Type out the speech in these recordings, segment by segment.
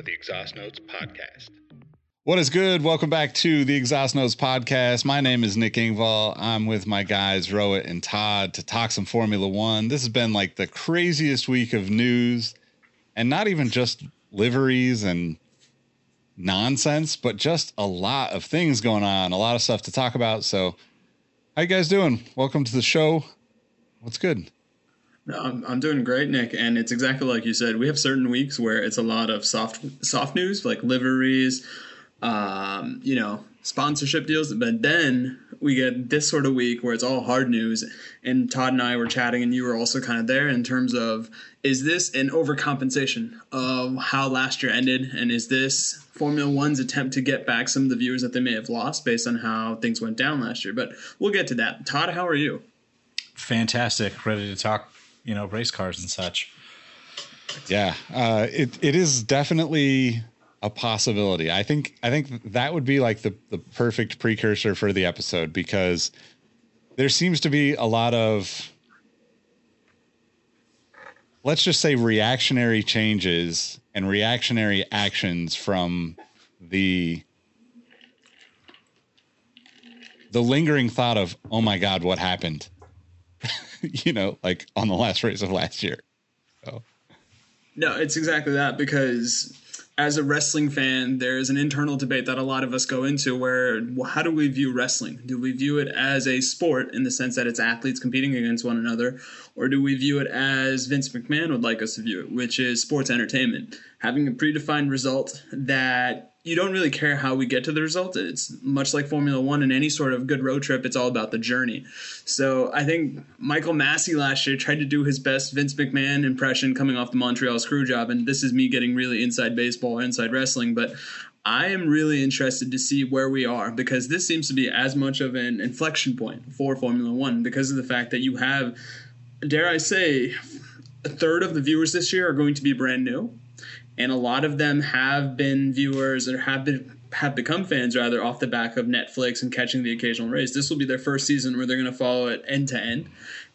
To the Exhaust Notes Podcast. What is good? Welcome back to the Exhaust Notes Podcast. My name is Nick Engvall. I'm with my guys, Rohit and Todd, to talk some Formula One. This has been like the craziest week of news, and not even just liveries and nonsense, but just a lot of things going on, a lot of stuff to talk about. So, how you guys doing? Welcome to the show. What's good? I'm, I'm doing great, Nick, and it's exactly like you said. We have certain weeks where it's a lot of soft soft news, like liveries, um, you know, sponsorship deals. But then we get this sort of week where it's all hard news. And Todd and I were chatting, and you were also kind of there in terms of is this an overcompensation of how last year ended, and is this Formula One's attempt to get back some of the viewers that they may have lost based on how things went down last year? But we'll get to that. Todd, how are you? Fantastic, ready to talk you know race cars and such. Yeah, uh, it it is definitely a possibility. I think I think that would be like the the perfect precursor for the episode because there seems to be a lot of let's just say reactionary changes and reactionary actions from the the lingering thought of oh my god what happened you know, like on the last race of last year. So. No, it's exactly that because as a wrestling fan, there's an internal debate that a lot of us go into where well, how do we view wrestling? Do we view it as a sport in the sense that it's athletes competing against one another, or do we view it as Vince McMahon would like us to view it, which is sports entertainment, having a predefined result that you don't really care how we get to the result. It's much like Formula One and any sort of good road trip, it's all about the journey. So I think Michael Masi last year tried to do his best Vince McMahon impression coming off the Montreal screw job. And this is me getting really inside baseball, inside wrestling. But I am really interested to see where we are because this seems to be as much of an inflection point for Formula One because of the fact that you have, dare I say, a third of the viewers this year are going to be brand new and a lot of them have been viewers or have been have become fans rather off the back of Netflix and catching the occasional race. This will be their first season where they're going to follow it end to end,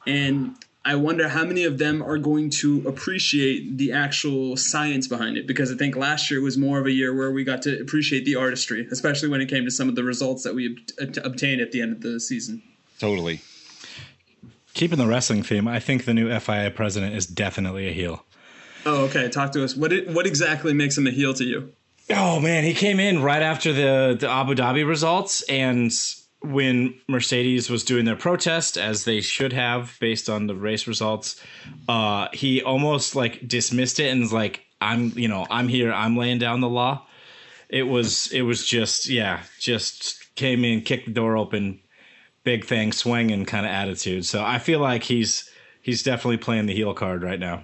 and I wonder how many of them are going to appreciate the actual science behind it because I think last year was more of a year where we got to appreciate the artistry, especially when it came to some of the results that we obtained at the end of the season. Totally. Keeping the wrestling theme, I think the new FIA president is definitely a heel. Oh, okay. Talk to us. What what exactly makes him a heel to you? Oh man, he came in right after the the Abu Dhabi results, and when Mercedes was doing their protest, as they should have based on the race results, uh, he almost like dismissed it and was like, "I'm, you know, I'm here. I'm laying down the law." It was, it was just, yeah, just came in, kicked the door open, big thing, swinging kind of attitude. So I feel like he's he's definitely playing the heel card right now.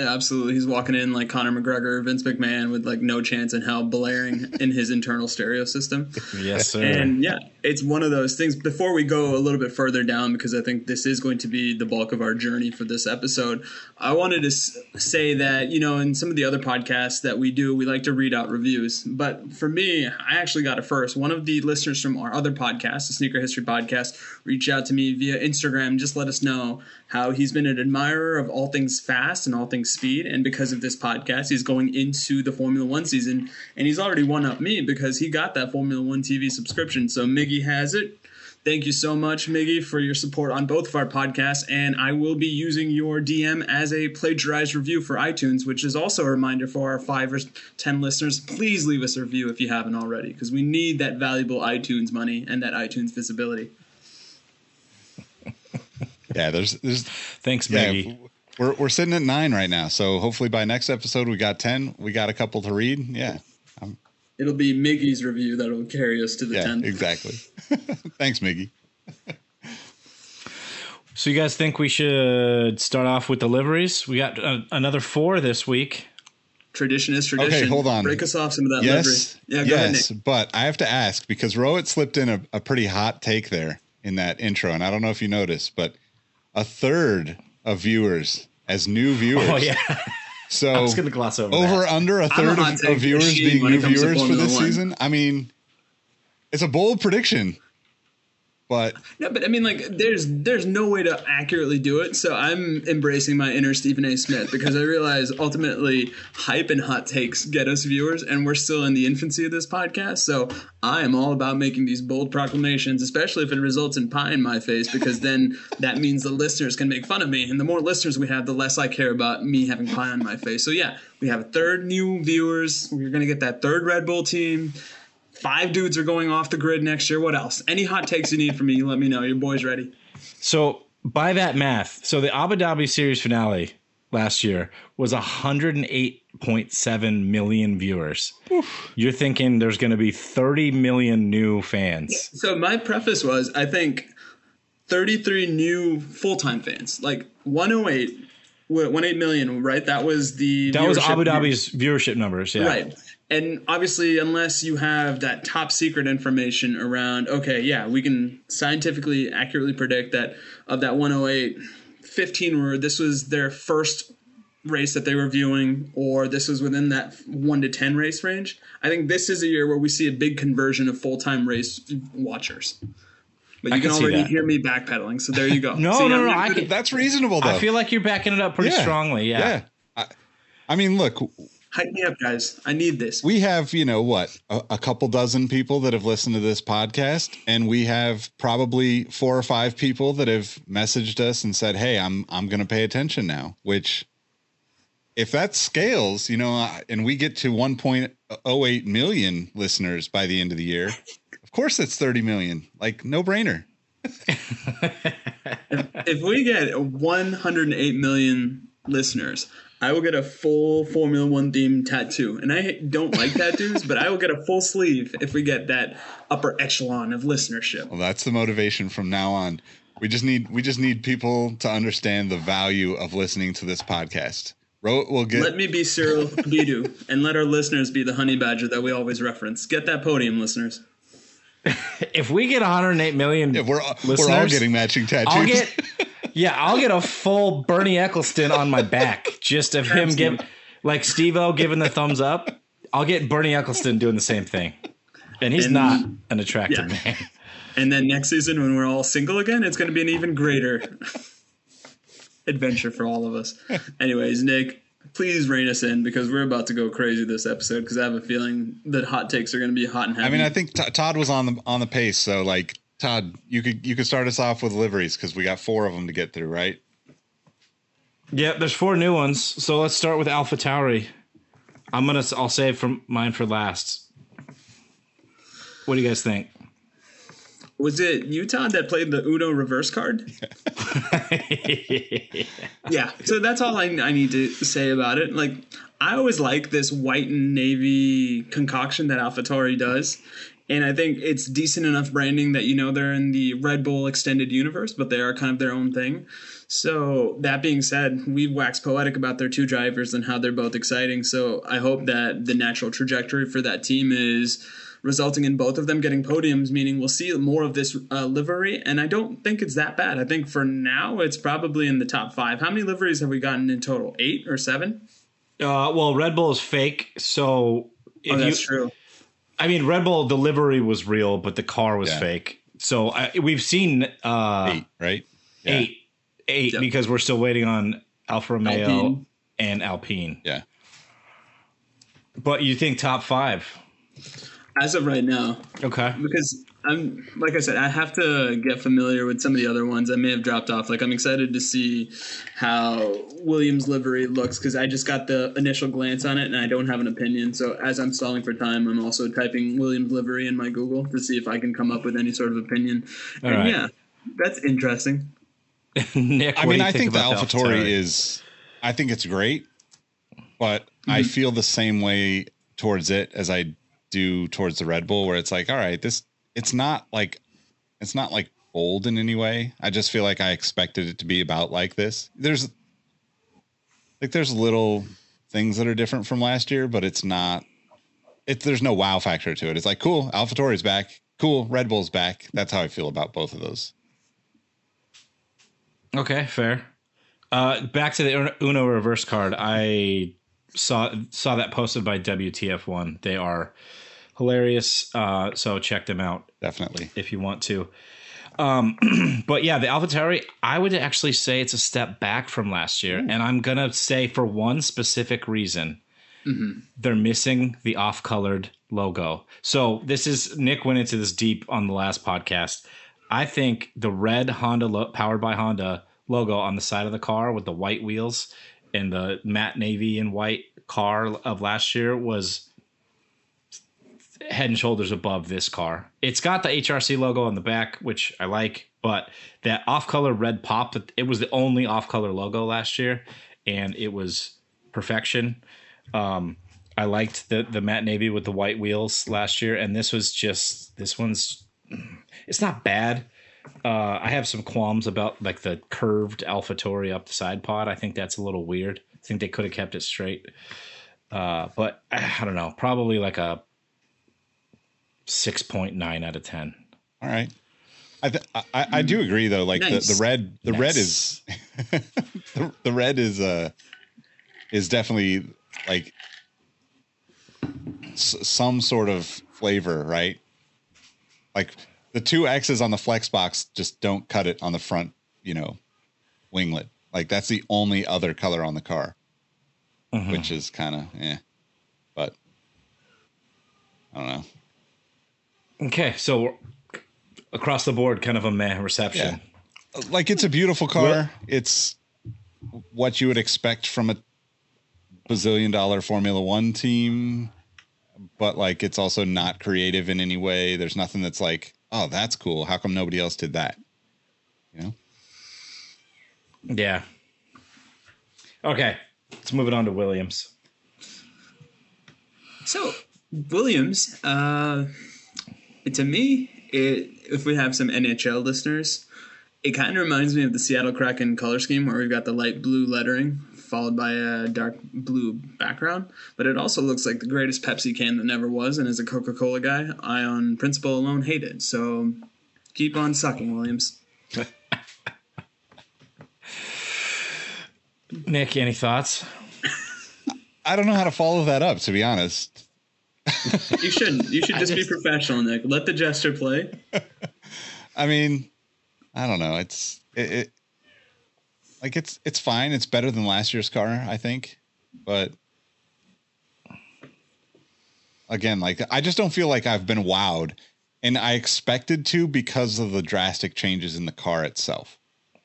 Yeah, absolutely. He's walking in like Conor McGregor, Vince McMahon with like no chance in hell blaring in his internal stereo system. Yes, sir. And yeah, it's one of those things. Before we go a little bit further down, because I think this is going to be the bulk of our journey for this episode, I wanted to say that, you know, in some of the other podcasts that we do, we like to read out reviews. But for me, I actually got it first. One of the listeners from our other podcast, the Sneaker History Podcast, reached out to me via Instagram, just let us know how he's been an admirer of all things fast and all things speed. And because of this podcast, he's going into the Formula One season. And he's already one up me because he got that Formula One TV subscription. So Miggy has it. Thank you so much, Miggy, for your support on both of our podcasts. And I will be using your DM as a plagiarized review for iTunes, which is also a reminder for our five or 10 listeners. Please leave us a review if you haven't already, because we need that valuable iTunes money and that iTunes visibility yeah, there's there's thanks, Maggie. Yeah, we're we're sitting at nine right now, so hopefully by next episode we got ten. We got a couple to read. Yeah, I'm, it'll be Miggy's review that'll carry us to the yeah, 10th. Exactly. thanks, Miggy. so you guys think we should start off with deliveries? We got uh, another four this week. Tradition is tradition. Okay, hold on. Break us off some of that yes, livery. Yeah, yes, ahead, but I have to ask because Rohit slipped in a, a pretty hot take there in that intro, and I don't know if you noticed, but a third of viewers as new viewers. Oh yeah. So I was going to gloss over over that. under a third a of, of viewers being new viewers for this season. I mean, it's a bold prediction. But No, but I mean, like, there's there's no way to accurately do it. So I'm embracing my inner Stephen A. Smith because I realize ultimately hype and hot takes get us viewers, and we're still in the infancy of this podcast. So I am all about making these bold proclamations, especially if it results in pie in my face, because then that means the listeners can make fun of me, and the more listeners we have, the less I care about me having pie on my face. So yeah, we have a third new viewers. We're gonna get that third Red Bull team. Five dudes are going off the grid next year. What else? Any hot takes you need from me, you let me know. Your boy's ready. So by that math, so the Abu Dhabi series finale last year was 108.7 million viewers. You're thinking there's going to be 30 million new fans. So my preface was I think 33 new full-time fans. Like 108 108 million, right? That was the That was Abu. Dhabi's viewership numbers. Yeah. Right. And obviously, unless you have that top secret information around, okay, yeah, we can scientifically accurately predict that of that 108, 15 were this was their first race that they were viewing, or this was within that 1 to 10 race range. I think this is a year where we see a big conversion of full time race watchers. But I you can, can see already that. hear me backpedaling, so there you go. No, See, no, I'm no. not I can, that's reasonable though. I feel like you're backing it up pretty Yeah. strongly. Yeah. yeah. I, I mean, look, Hype me up, guys. I need this. we have you know what a, a couple dozen people that have listened to this podcast and we have probably four or five people that have messaged us and said hey i'm i'm going to pay attention now which if that scales you know uh, and we get to 1.08 million listeners by the end of the year of course it's 30 million like no brainer if we get 108 million listeners, I will get a full Formula One themed tattoo. And I don't like tattoos, but I will get a full sleeve if we get that upper echelon of listenership. well that's the motivation from now on we just need we just need people to understand the value of listening to this podcast Ro will get Let me be Cyril Abiteboul and let our listeners be the honey badger that we always reference. Get that podium, listeners. If we get 108 million, Yeah, we're, we're all getting matching tattoos. I'll get yeah, I'll get a full Bernie Ecclestone on my back just of him giving, like Steve O giving the thumbs up. I'll get Bernie Ecclestone doing the same thing. And he's And- not an attractive Yeah. man. And then next season, when we're all single again, it's going to be an even greater adventure for all of us. Anyways, Nick, please rein us in because we're about to go crazy this episode because I have a feeling that hot takes are going to be hot and heavy. I mean, I think T- Todd was on the on the pace. So, like, Todd, you could you could start us off with liveries because we got four of them to get through, right? Yeah, there's four new ones. So let's start with AlphaTauri. I'm gonna I'll save from mine for last. What do you guys think? was it Utah that played the Uno reverse card? yeah. So that's all I, I need to say about it. Like, I always like this white and navy concoction that AlphaTauri does. And I think it's decent enough branding that you know they're in the Red Bull extended universe, but they are kind of their own thing. So that being said, we've waxed poetic about their two drivers and how they're both exciting. So I hope that the natural trajectory for that team is resulting in both of them getting podiums, meaning we'll see more of this uh, livery. And I don't think it's that bad. I think for now it's probably in the top five. How many liveries have we gotten in total? Eight or seven? Uh, well, Red Bull is fake, so if Oh, that's you, true. I mean, Red Bull delivery was real, but the car was Yeah. fake. So I, we've seen uh, Eight, right? Yeah. eight, eight Yep. because we're still waiting on Alfa Romeo Alpine. and Alpine. Yeah. But you think top five? As of right now, Okay. because I'm like I said, I have to get familiar with some of the other ones. I may have dropped off. Like I'm excited to see how Williams livery looks because I just got the initial glance on it and I don't have an opinion. So as I'm stalling for time, I'm also typing Williams livery in my Google to see if I can come up with any sort of opinion. All and right. yeah, that's interesting. Nick, I what do mean, you I think the about AlphaTauri AlphaTauri? is, I think it's great, but I mm-hmm. feel the same way towards it as I do towards the Red Bull, where it's like, all right, this, it's not like, it's not like old in any way. I just feel like I expected it to be about like this. There's, like, there's little things that are different from last year, but it's not. It's there's no wow factor to it. It's like cool, AlphaTauri's back. Cool, Red Bull's back. That's how I feel about both of those. Okay, fair. Uh, back to the Uno reverse card. I saw saw that posted by WTF1. They are hilarious. Uh, so check them out Definitely. if you want to. Um, but yeah, the AlphaTauri, I would actually say it's a step back from last year, and I'm gonna say for one specific reason, they're missing the off-colored logo. So this is Nick went into this deep on the last podcast. I think the red Honda lo- powered by Honda logo on the side of the car with the white wheels and the matte navy and white car of last year was head and shoulders above this car. It's got the HRC logo on the back, which I like, but that off-color red pop, it was the only off-color logo last year, and it was perfection. Um, I liked the the matte navy with the white wheels last year, and this was just this one's. It's not bad. Uh, I have some qualms about like the curved AlphaTauri up the side pod. I think that's a little weird. I think they could have kept it straight. Uh, but I don't know, probably like a six point nine out of ten. All right. I, th- I I do agree though. Like Nice. the, the red the red is the, the red is uh is definitely like s- some sort of flavor, right? Like the two X's on the flex box just don't cut it on the front, you know, winglet. Like that's the only other color on the car, which is kind of yeah. But I don't know. Okay, so across the board, kind of a meh reception. like it's a beautiful car. It's what you would expect from a bazillion dollar Formula One team, but like it's also not creative in any way. There's nothing that's like, oh, that's cool. How come nobody else did that? You know? Yeah. Okay, let's move it on to Williams. So Williams, uh, to me, it, if we have some NHL listeners, it kind of reminds me of the Seattle Kraken color scheme, where we've got the light blue lettering followed by a dark blue background. But it also looks like the greatest Pepsi can that never was, and as a Coca Cola guy, I on principle alone hate it. So keep on sucking, Williams. Nick, any thoughts? I don't know how to follow that up, to be honest. You shouldn't. You should just, just- be professional, Nick. Let the jester play. I mean, I don't know. It's it, it like it's it's fine. It's better than last year's car, I think. But again, like I just don't feel like I've been wowed, and I expected to because of the drastic changes in the car itself.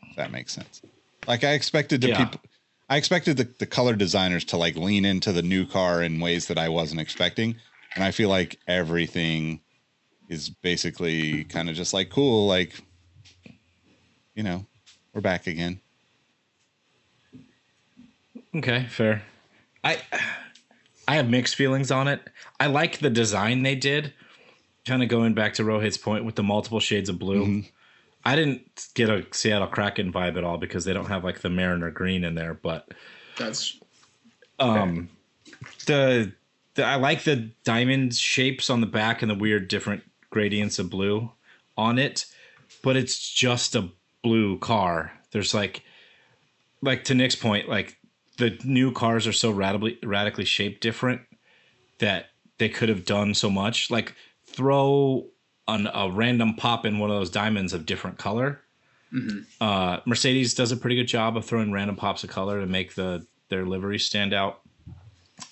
If that makes sense. Like I expected to Yeah. people. I expected the, the color designers to like lean into the new car in ways that I wasn't expecting. And I feel like everything is basically kind of just like cool, like you know, we're back again. Okay, fair. I I have mixed feelings on it. I like the design they did. Kind of going back to Rohit's point with the multiple shades of blue. I didn't get a Seattle Kraken vibe at all because they don't have like the Mariner green in there, but That's um the, the I like the diamond shapes on the back and the weird different gradients of blue on it, but it's just a blue car. There's like like to Nick's point, like the new cars are so radically radically shaped different that they could have done so much. Like throw an, a random pop in one of those diamonds of different color. Uh, Mercedes does a pretty good job of throwing random pops of color to make the their livery stand out.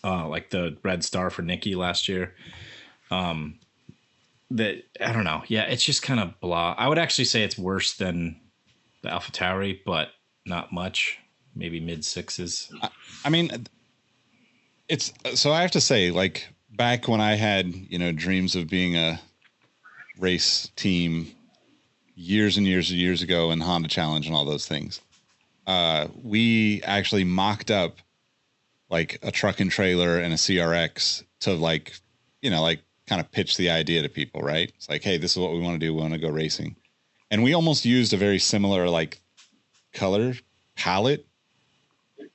Uh, like the red star for Niki last year. Um, that I don't know. Yeah, it's just kind of blah. I would actually say it's worse than the AlphaTauri, but not much. Maybe mid sixes. I mean, it's so I have to say, like back when I had you know dreams of being a race team years and years and years ago in Honda Challenge and all those things, uh, we actually mocked up like a truck and trailer and a CRX to like you know like kind of pitch the idea to people, right? It's like, hey, this is what we want to do. We want to go racing, and we almost used a very similar like color palette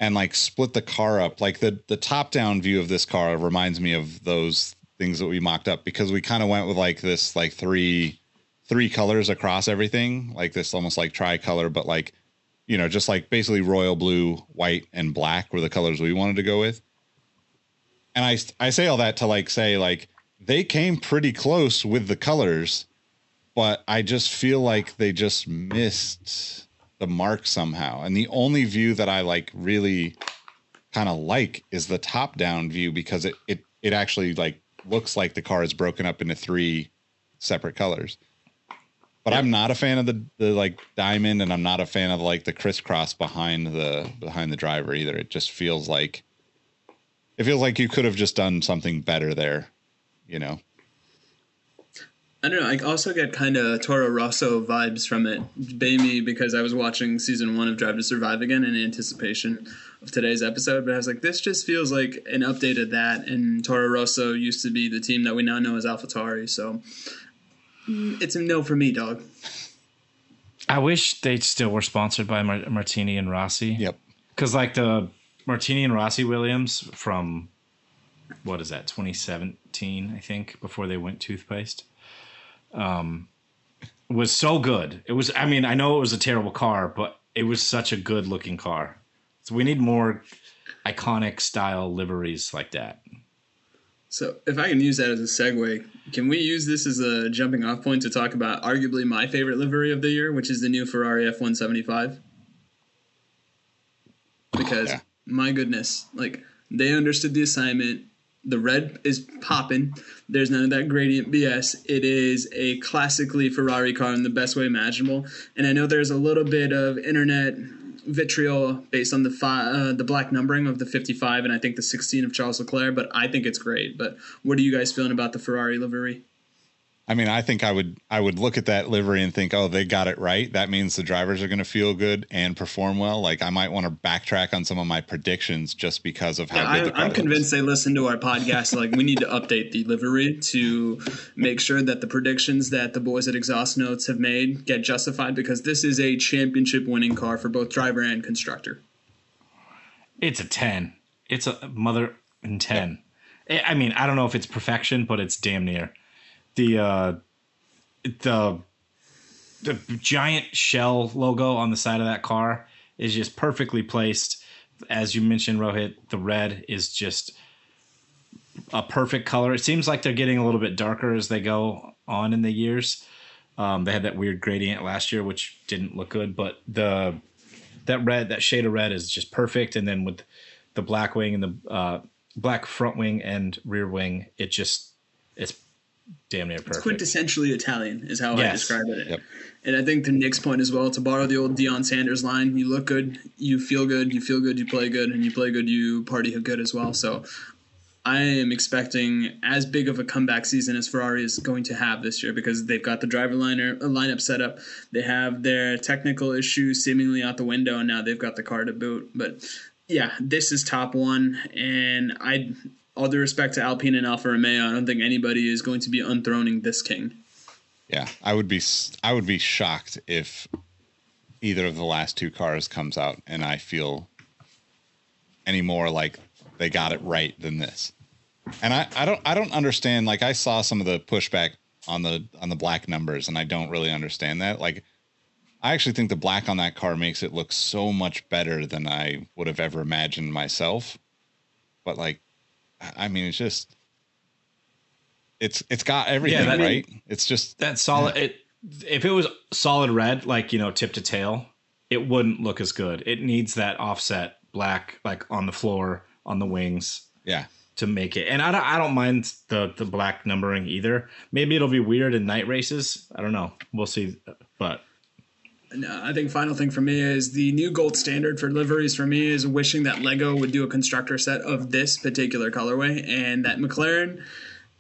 and like split the car up. Like the the top down view of this car reminds me of those things that we mocked up because we kind of went with like this like three three colors across everything, like this almost like tricolor, but like you know just like basically royal blue, white, and black were the colors we wanted to go with. And I I say all that to like say like they came pretty close with the colors, but I just feel like they just missed the mark somehow. And the only view that I like really kind of like is the top down view because it it it actually like looks like the car is broken up into three separate colors. But I'm not a fan of the the like diamond, and I'm not a fan of like the crisscross behind the behind the driver either. It just feels like it feels like you could have just done something better there, you know. I don't know. I also get kind of Toro Rosso vibes from it. Maybe because I was watching season one of Drive to Survive again in anticipation of today's episode. But I was like, this just feels like an update of that. And Toro Rosso used to be the team that we now know as AlphaTauri. So it's a no for me, dog. I wish they still were sponsored by Mar- Martini and Rossi. Yep. Because like the Martini and Rossi Williams from what is that 2017 I think before they went toothpaste um was so good. It was I mean I know it was a terrible car but it was such a good looking car. So we need more iconic style liveries like that. So, if I can use that as a segue, can we use this as a jumping off point to talk about arguably my favorite livery of the year, which is the new Ferrari F1-75? Because, Yeah. my goodness, like, they understood the assignment. The red is popping. There's none of that gradient BS. It is a classically Ferrari car in the best way imaginable. And I know there's a little bit of internet vitriol based on the fi- uh, the black numbering of the 55 and I think the 16 of Charles Leclerc, but I think it's great. But what are you guys feeling about the Ferrari livery? I mean, I think I would I would look at that livery and think, oh, they got it right. That means the drivers are going to feel good and perform well. Like I might want to backtrack on some of my predictions just because of how I, good the car I'm looks. convinced they listen to our podcast. Like we need to update the livery to make sure that the predictions that the boys at Exhaust Notes have made get justified because this is a championship winning car for both driver and constructor. It's a 10. It's a mother and 10. I I mean, I don't know if it's perfection, but it's damn near. The uh the the giant shell logo on the side of that car is just perfectly placed. As you mentioned, Rohit, the red is just a perfect color. It seems like they're getting a little bit darker as they go on in the years. Um, they had that weird gradient last year, which didn't look good, but the that red, that shade of red is just perfect. And then with the black wing and the uh, black front wing and rear wing, it just it's damn near perfect. It's perfect. quintessentially Italian, is how I describe it. Yep. And I think to Nick's point as well, to borrow the old Deion Sanders line, you look good, you feel good, you feel good, you play good, and you play good, you party good as well. So I am expecting as big of a comeback season as Ferrari is going to have this year because they've got the driver liner uh, lineup set up. They have their technical issues seemingly out the window, and now they've got the car to boot. But yeah, this is top one, and I, all due respect to Alpine and Alfa Romeo, I don't think anybody is going to be unthroning this king. Yeah, I would be I would be shocked if either of the last two cars comes out and I feel any more like they got it right than this. And I, I don't I don't understand like I saw some of the pushback on the on the black numbers and I don't really understand that. Like I actually think the black on that car makes it look so much better than I would have ever imagined myself. But like I mean it's just it's it's got everything, that- right? It's just that solid it if it was solid red like you know tip to tail it wouldn't look as good. It needs that offset black like on the floor on the wings yeah. to make it. And i don't, I don't mind the the black numbering either. Maybe it'll be weird in night races. I don't know. We'll see. But No, uh, I think final thing for me is the new gold standard for liveries for me is wishing that Lego would do a constructor set of this particular colorway and that McLaren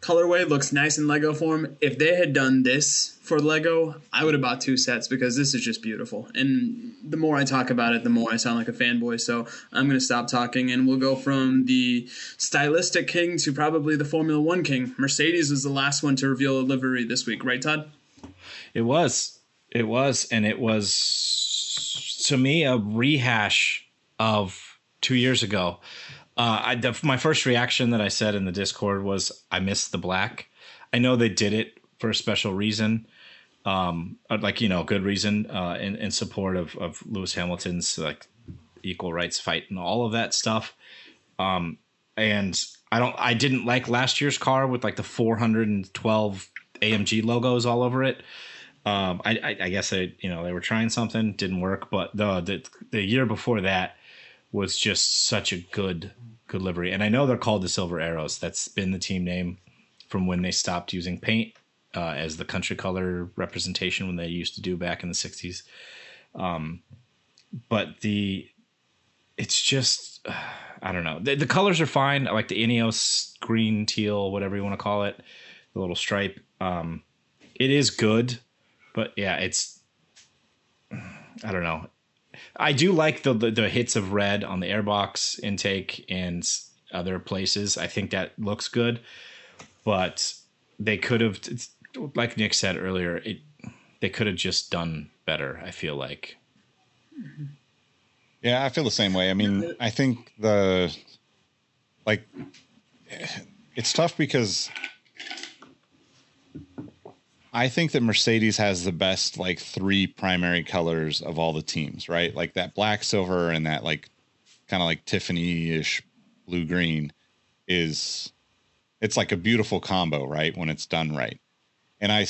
colorway looks nice in Lego form. If they had done this for Lego, I would have bought two sets because this is just beautiful. And the more I talk about it, the more I sound like a fanboy. So I'm going to stop talking and we'll go from the stylistic king to probably the Formula One king. Mercedes was the last one to reveal a livery this week, right, Todd? It was. It was. And it was, to me, a rehash of two years ago. Uh, I, the, my first reaction that I said in the Discord was, I miss the black. I know they did it for a special reason, um, uh, like, you know, good reason uh, in, in support of, of Lewis Hamilton's like equal rights fight and all of that stuff. Um, and I don't, I didn't like last year's car with like the 412 AMG logos all over it. Um, I, I, I guess I, you know, they were trying something, didn't work, but the, the the year before that was just such a good good livery. And I know they're called the Silver Arrows. That's been the team name from when they stopped using paint uh, as the country color representation when they used to do back in the '60s. Um, but the it's just uh, I don't know. The, the, colors are fine. I like the Ineos green, teal, whatever you want to call it, the little stripe. Um, it is good, but yeah, it's I don't know. I do like the, the, the hits of red on the airbox intake and other places. I think that looks good, but they could have, like Nick said earlier, it they could have just done better. I feel like. Yeah, I feel the same way. I mean, I think the like it's tough because I think that Mercedes has the best like three primary colors of all the teams, right? Like that black, silver, and that like kind of like Tiffany-ish blue green is it's like a beautiful combo, right? When it's done right. And I,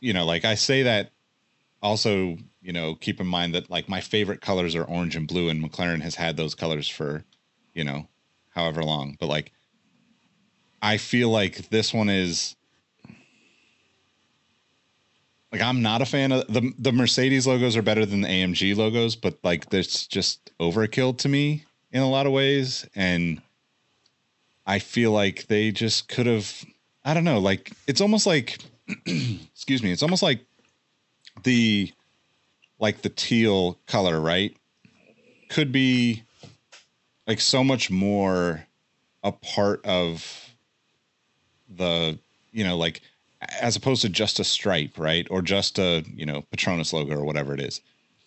you know, like I say that also, you know, keep in mind that like my favorite colors are orange and blue, and McLaren has had those colors for, you know, however long. But like, I feel like this one is like I'm not a fan of the the Mercedes logos are better than the AMG logos, but like there's just overkill to me in a lot of ways, and I feel like they just could have. I don't know. Like it's almost like, excuse me. It's almost like the like the teal color, right? Could be like so much more a part of the you know like as opposed to just a stripe, right? Or just a, you know, Petronas logo or whatever it is.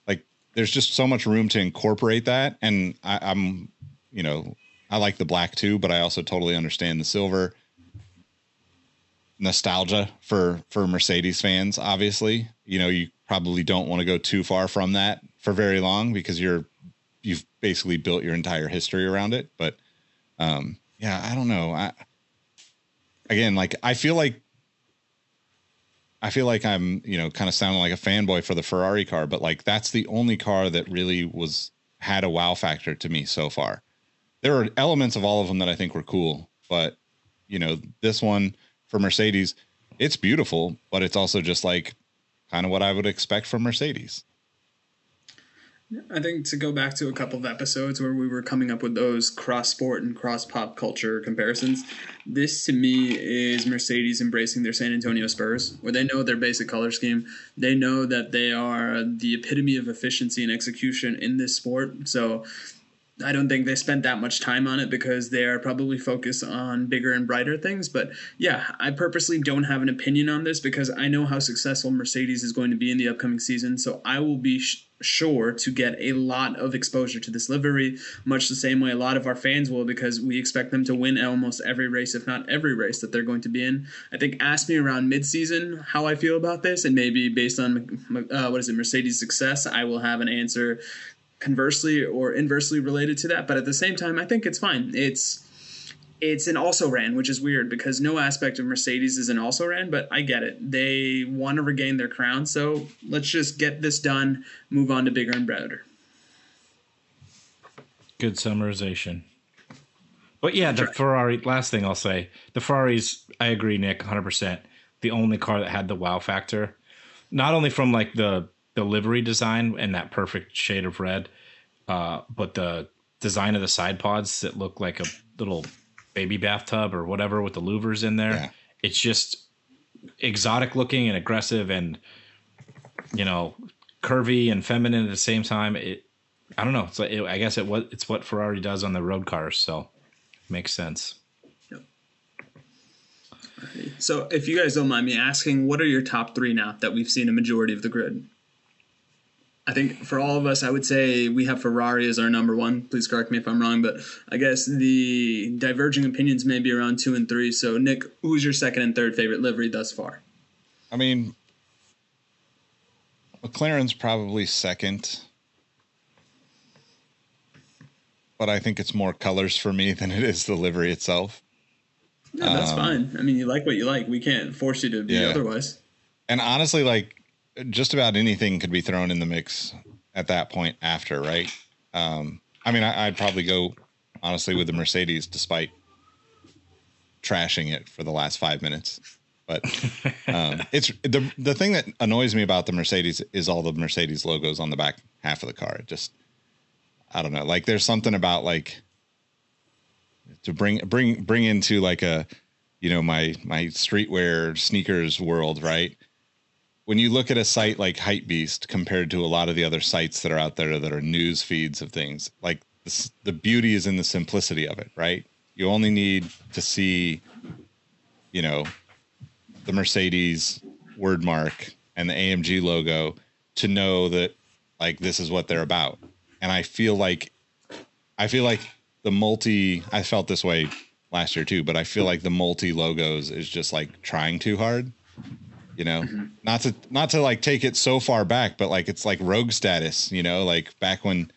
Like there's just so much room to incorporate that. And I, I'm, you know, I like the black too, but I also totally understand the silver nostalgia for for Mercedes fans obviously you know you probably don't want to go too far from that for very long because you're you've basically built your entire history around it but um yeah I don't know I again like I feel like I feel like I'm, you know, kind of sounding like a fanboy for the Ferrari car, but like that's the only car that really was had a wow factor to me so far. There are elements of all of them that I think were cool, but you know, this one for Mercedes, it's beautiful, but it's also just like kind of what I would expect from Mercedes. I think to go back to a couple of episodes where we were coming up with those cross sport and cross pop culture comparisons, this to me is Mercedes embracing their San Antonio Spurs, where they know their basic color scheme. They know that they are the epitome of efficiency and execution in this sport. So I don't think they spent that much time on it because they are probably focused on bigger and brighter things. But yeah, I purposely don't have an opinion on this because I know how successful Mercedes is going to be in the upcoming season. So I will be sh- sure to get a lot of exposure to this livery, much the same way a lot of our fans will because we expect them to win almost every race, if not every race that they're going to be in. I think ask me around midseason how I feel about this, and maybe based on uh, what is it, Mercedes' success, I will have an answer conversely or inversely related to that. But at the same time, I think it's fine. It's it's an also ran, which is weird because no aspect of Mercedes is an also ran, but I get it. They want to regain their crown, so let's just get this done, move on to bigger and better. Good summarization. But yeah, the Ferrari, last thing I'll say, the Ferraris, I agree, Nick, 100%. The only car that had the wow factor, not only from like the the livery design and that perfect shade of red, uh, but the design of the side pods that look like a little baby bathtub or whatever with the louvers in there. Yeah. It's just exotic looking and aggressive and you know curvy and feminine at the same time. It I don't know. It's like, it, I guess it what it's what Ferrari does on the road cars, so makes sense. So, if you guys don't mind me asking, what are your top three now that we've seen a majority of the grid? I think for all of us, I would say we have Ferrari as our number one. Please correct me if I'm wrong, but I guess the diverging opinions may be around two and three. So, Nick, who's your second and third favorite livery thus far? I mean, McLaren's probably second, but I think it's more colors for me than it is the livery itself. No, that's um, fine. I mean, you like what you like. We can't force you to be yeah. otherwise. And honestly, like just about anything could be thrown in the mix at that point after, right? Um, I mean, I, I'd probably go honestly with the Mercedes, despite trashing it for the last five minutes. But um, it's the the thing that annoys me about the Mercedes is all the Mercedes logos on the back half of the car. It just I don't know. Like there's something about like to bring bring bring into like a you know my my streetwear sneakers world, right? When you look at a site like Hypebeast compared to a lot of the other sites that are out there that are news feeds of things, like the, the beauty is in the simplicity of it, right? You only need to see, you know, the Mercedes word mark and the AMG logo to know that like this is what they're about. And I feel like I feel like the multi I felt this way last year too, but I feel like the multi logos is just like trying too hard. You know, mm-hmm. not to not to like take it so far back, but like it's like rogue status, you know, like back when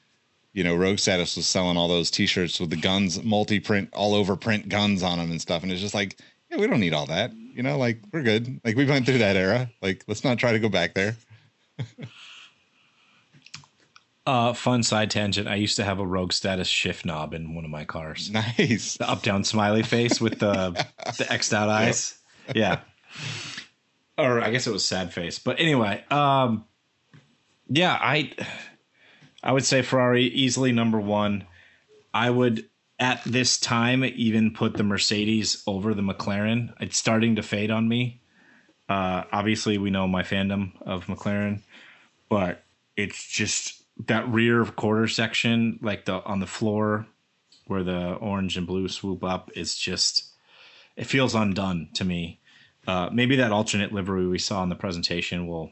you know rogue status was selling all those t-shirts with the guns multi-print all over print guns on them and stuff and it's just like yeah we don't need all that you know? Like we're good. Like we went through that era. Like let's not try to go back there. Uh fun side tangent. I used to have a rogue status shift knob in one of my cars. Nice. The up down smiley face with the the xed out eyes. Yep. yeah or i guess it was sad face but anyway um yeah i I would say Ferrari easily number one. I would at this time even put the Mercedes over the McLaren. It's starting to fade on me. Uh, obviously, we know my fandom of McLaren, but it's just that rear quarter section, like the on the floor where the orange and blue swoop up, is just it feels undone to me. Uh, maybe that alternate livery we saw in the presentation will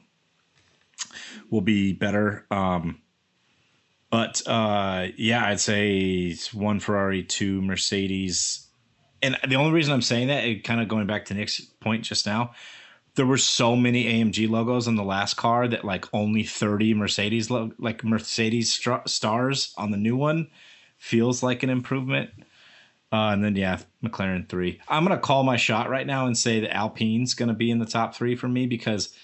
will be better. Um, but uh, yeah, I'd say one Ferrari, two Mercedes. And the only reason I'm saying that, kind of going back to Nick's point just now, there were so many AMG logos on the last car that like only 30 Mercedes lo- like Mercedes st- stars on the new one feels like an improvement. Uh, and then yeah, McLaren three. I'm gonna call my shot right now and say that Alpine's gonna be in the top three for me because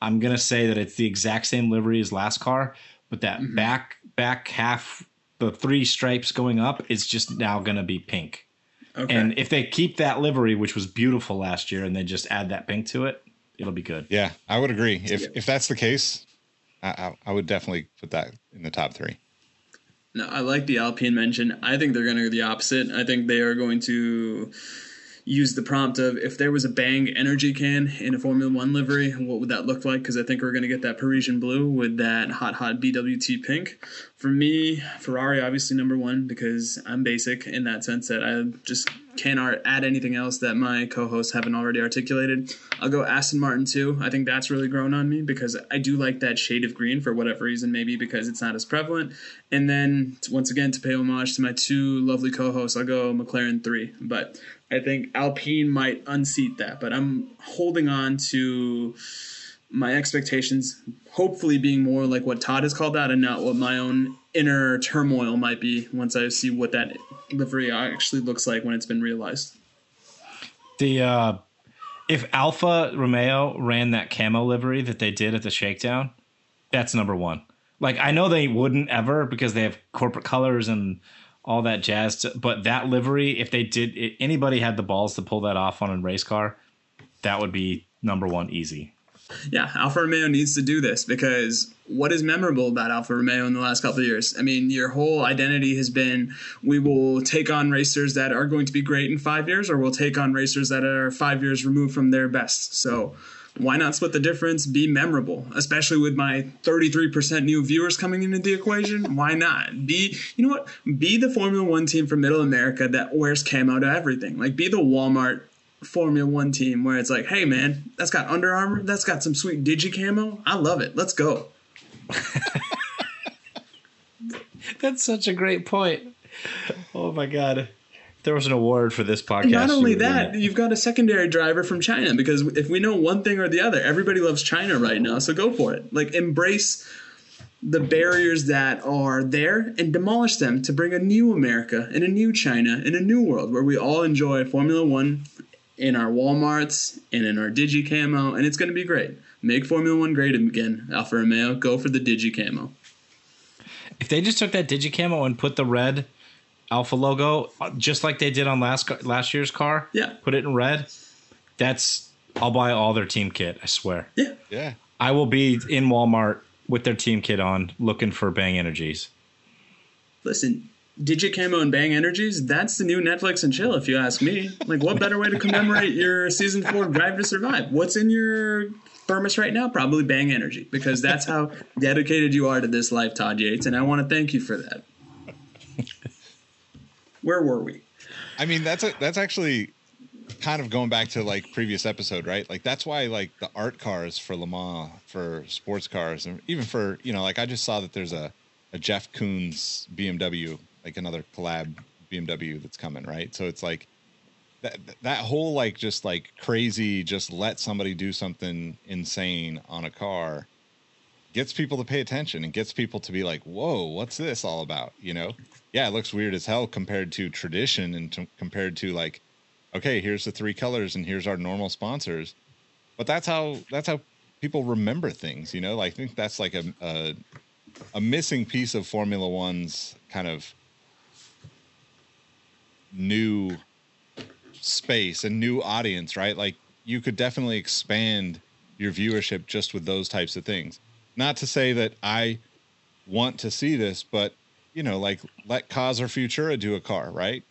I'm gonna say that it's the exact same livery as last car, but that mm-hmm. back back half the three stripes going up is just now going to be pink. Okay. And if they keep that livery, which was beautiful last year, and then just add that pink to it, it'll be good. Yeah, I would agree. If yeah. if that's the case, I, I, would definitely put that in the top three. No, I like the Alpine mention. I think they're going to do the opposite. I think they are going to use the prompt of if there was a Bang energy can in a Formula One livery, what would that look like? Because I think we're going to get that Parisian blue with that hot, hot BWT pink. For me, Ferrari obviously number one because I'm basic in that sense that I just can't add anything else that my co-hosts haven't already articulated. I'll go Aston Martin too. I think that's really grown on me because I do like that shade of green for whatever reason, maybe because it's not as prevalent. And then once again to pay homage to my two lovely co-hosts, I'll go McLaren three. But I think Alpine might unseat that, but I'm holding on to my expectations, hopefully being more like what Todd has called that and not what my own inner turmoil might be once I see what that livery actually looks like when it's been realized. The uh, if Alfa Romeo ran that camo livery that they did at the shakedown, that's number one. Like I know they wouldn't ever because they have corporate colors and all that jazz. To, but that livery, if they did, if anybody had the balls to pull that off on a race car, that would be number one easy. Yeah, Alfa Romeo needs to do this because what is memorable about Alfa Romeo in the last couple of years? I mean, your whole identity has been we will take on racers that are going to be great in five years, or we'll take on racers that are five years removed from their best. So why not split the difference, be memorable, especially with my 33% new viewers coming into the equation? Why not? Be, you know what? Be the Formula One team from Middle America that wears camo to everything. Like, be the Walmart Formula One team where it's like, hey man, that's got Under Armour, that's got some sweet digi camo. I love it. Let's go. that's such a great point. Oh my god there was an award for this podcast. And not only that, you've got a secondary driver from China because if we know one thing or the other, everybody loves China right now. So go for it. Like embrace the barriers that are there and demolish them to bring a new America and a new China and a new world where we all enjoy Formula One in our Walmarts and in our Digi Camo, and it's going to be great. Make Formula One great again, Alfa Romeo. Go for the Digi Camo. If they just took that Digicamo and put the red Alfa logo uh, just like they did on last last year's car, Yeah. put it in red. That's I'll buy all their team kit. I swear. Yeah. Yeah. I will be in Walmart with their team kit on, looking for Bang Energies. Listen, Digicamo and Bang Energies, that's the new Netflix and chill, if you ask me. Like, what better way to commemorate your season four Drive to Survive? What's in your thermos right now? Probably Bang Energy, because that's how dedicated you are to this life, Todd Yates, and I want to thank you for that. Where were we? I mean, that's a, that's actually kind of going back to like previous episode, right? Like that's why like the art cars for Le Mans, for sports cars, and even for you know, like I just saw that there's a a Jeff Koons BMW, like another collab BMW that's coming, right? So it's like that that whole like just like crazy, just let somebody do something insane on a car gets people to pay attention and gets people to be like, "Whoa, what's this all about?" You know? Yeah, it looks weird as hell compared to tradition and to, compared to like, okay, here's the three colors and here's our normal sponsors. But that's how that's how people remember things. You know, like, I think that's like a, a a missing piece of Formula One's kind of new space and new audience, right? Like you could definitely expand your viewership just with those types of things. Not to say that I want to see this, but you know, like let KAWS or Futura do a car, right?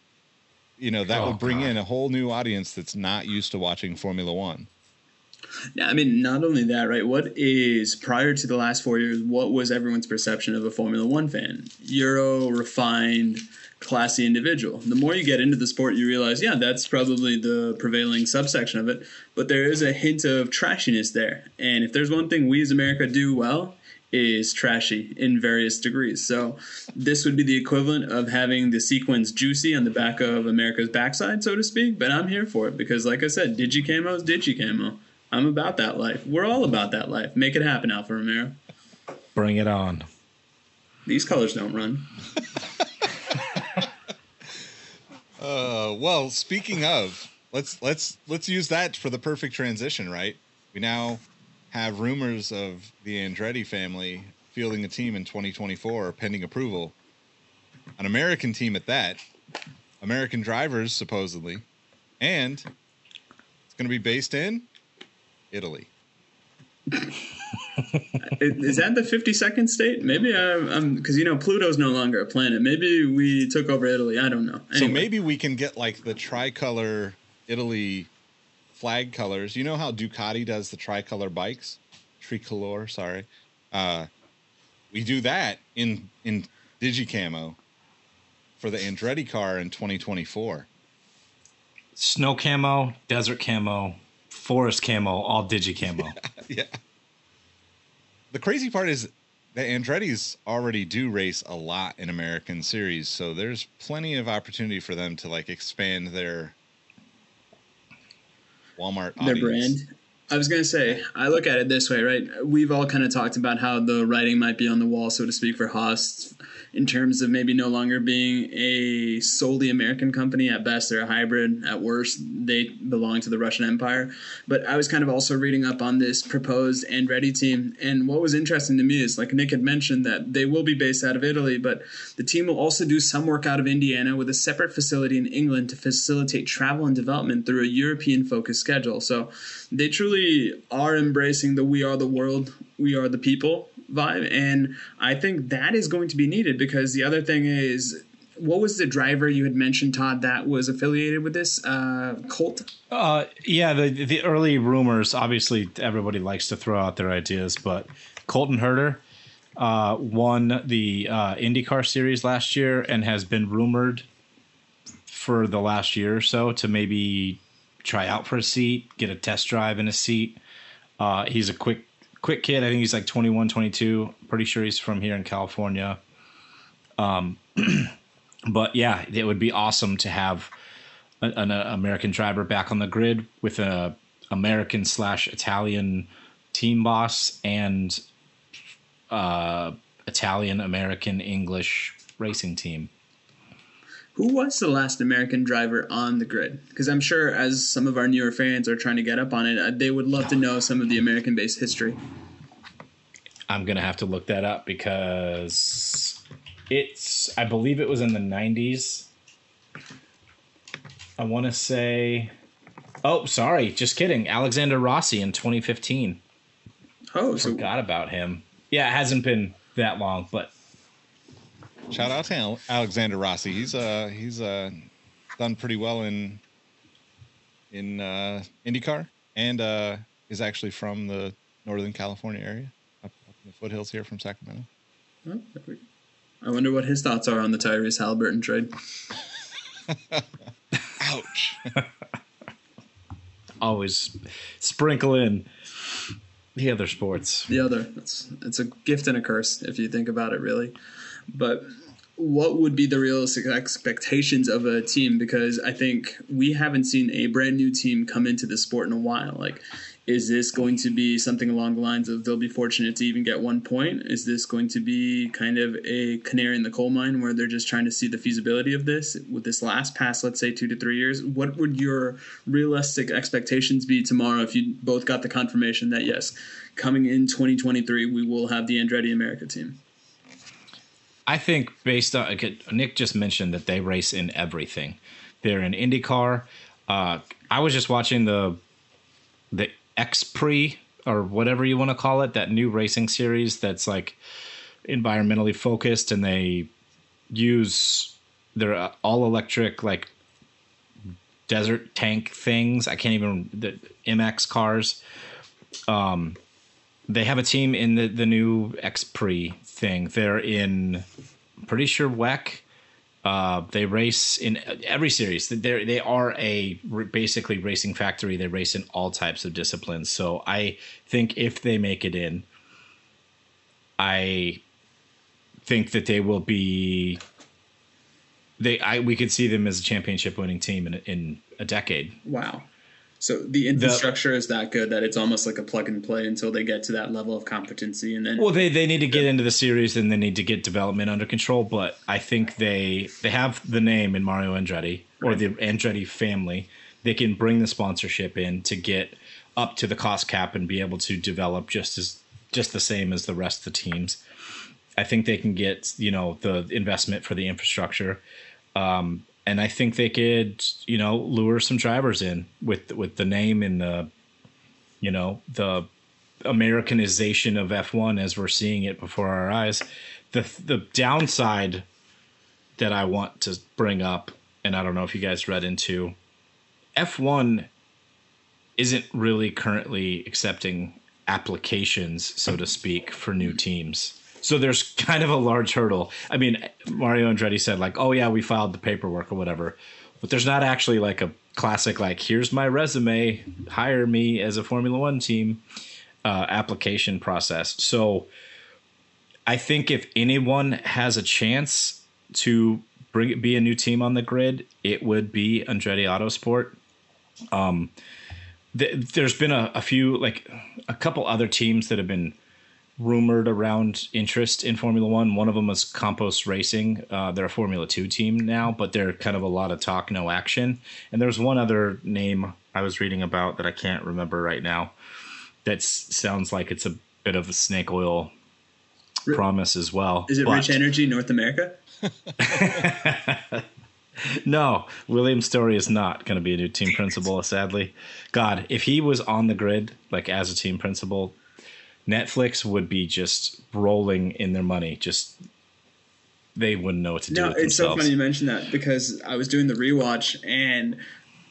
You know, that Oh, would bring God. in a whole new audience that's not used to watching Formula One. Yeah, I mean, not only that, right? What is prior to the last four years? What was everyone's perception of a Formula One fan? Euro, refined, classy individual. The more you get into the sport, you realize, yeah, that's probably the prevailing subsection of it. But there is a hint of trashiness there, and if there's one thing we as America do well, is trashy in various degrees. So this would be the equivalent of having the sequins juicy on the back of America's backside, so to speak. But I'm here for it because, like I said, digicamo is digicamo. I'm about that life. We're all about that life. Make it happen, Alfa Romero. Bring it on. These colors don't run. Uh, well, speaking of, let's let's let's use that for the perfect transition, right? We now have rumors of the Andretti family fielding a team in 2024 pending approval. An American team at that. American drivers supposedly. And it's going to be based in Italy. Is that the 52nd state? Maybe I'm because you know Pluto's no longer a planet. Maybe we took over Italy. I don't know. So maybe we can get like the tricolor Italy flag colors. You know how Ducati does the tricolor bikes? Tricolor, sorry. Uh, we do that in in Digicamo for the Andretti car in 2024. Snow camo, desert camo, forest camo, all digi camo. yeah. The crazy part is that Andretti's already do race a lot in American series, so there's plenty of opportunity for them to like expand their Walmart their audience. brand. I was gonna say, I look at it this way, right? We've all kind of talked about how the writing might be on the wall, so to speak, for Haas, in terms of maybe no longer being a solely American company. At best, they're a hybrid. At worst, they belong to the Russian Empire. But I was kind of also reading up on this proposed Andretti team, and what was interesting to me is, like Nick had mentioned, that they will be based out of Italy, but the team will also do some work out of Indiana with a separate facility in England to facilitate travel and development through a European focused schedule. So they truly are embracing the we are the world, we are the people vibe. And I think that is going to be needed because the other thing is, what was the driver you had mentioned, Todd, that was affiliated with this? Uh, Colt? Uh, yeah, the the early rumors. Obviously, everybody likes to throw out their ideas, but Colton Herta uh, won the uh, IndyCar series last year and has been rumored for the last year or so to maybe try out for a seat, get a test drive in a seat. Uh, he's a quick quick kid. I think he's like 21, 22. Pretty sure he's from here in California. Um, but yeah, it would be awesome to have an, an uh, American driver back on the grid with a American slash Italian team boss and uh, Italian American English racing team. Who was the last American driver on the grid? Because I'm sure, as some of our newer fans are trying to get up on it, uh, they would love to know some of the American-based history. I'm gonna have to look that up because it's. I believe it was in the '90s. I want to say. Oh, sorry. Just kidding. Alexander Rossi in 2015. Oh, so Forgot about him. Yeah, it hasn't been that long, but Shout out to Alexander Rossi. He's uh he's uh done pretty well in in uh IndyCar and uh is actually from the Northern California area, up, up in the foothills here from Sacramento. Oh, there we go. I wonder what his thoughts are on the Tyrese Haliburton trade. Ouch. always sprinkle in the other sports. The other, it's it's a gift and a curse if you think about it, really. But what would be the realistic expectations of a team? Because I think we haven't seen a brand new team come into the sport in a while. Like, is this going to be something along the lines of they'll be fortunate to even get one point? Is this going to be kind of a canary in the coal mine where they're just trying to see the feasibility of this with this last pass, let's say two to three years? What would your realistic expectations be tomorrow if you both got the confirmation that yes, coming in 2023, we will have the Andretti America team? I think based on Nick just mentioned that they race in everything. They're in IndyCar. Uh, I was just watching the the X Prix or whatever you want to call it, that new racing series that's like environmentally focused, and they use their all electric like desert tank things. I can't even the MX cars. Um, they have a team in the the new X Prix thing. They're in, pretty sure WEC. Uh, they race in every series. They they are a basically racing factory. They race in all types of disciplines. So I think if they make it in, I think that they will be. They I we could see them as a championship winning team in in a decade. Wow. So the infrastructure is that good that it's almost like a plug and play until they get to that level of competency, and then Well, they, they need to get into the series and they need to get development under control. But I think they they have the name in Mario Andretti or the Andretti family. They can bring the sponsorship in to get up to the cost cap and be able to develop just as just the same as the rest of the teams. I think they can get you know the investment for the infrastructure. Um, and I think they could, you know, lure some drivers in with with the name and the, you know, the Americanization of F1 as we're seeing it before our eyes. The the downside that I want to bring up, and I don't know if you guys read into, F1 isn't really currently accepting applications, so to speak, for new teams. So there's kind of a large hurdle. I mean, Mario Andretti said like, "Oh yeah, we filed the paperwork or whatever," but there's not actually like a classic like, "Here's my resume, hire me as a Formula One team." Uh, application process. So I think if anyone has a chance to bring be a new team on the grid, it would be Andretti Autosport. Um, th- there's been a, a few, like a couple other teams that have been rumored around interest in Formula One. One of them was Campos Racing. Uh, they're a Formula Two team now, but they're kind of a lot of talk, no action. And there's one other name I was reading about that I can't remember right now. That sounds like it's a bit of a snake oil Ri- promise as well. is it But- Rich Energy North America? No, William Storey is not going to be a new team principal, sadly. God, if he was on the grid, like as a team principal, Netflix would be just rolling in their money. Just they wouldn't know what to do No, it's so funny you mention that because I was doing the rewatch and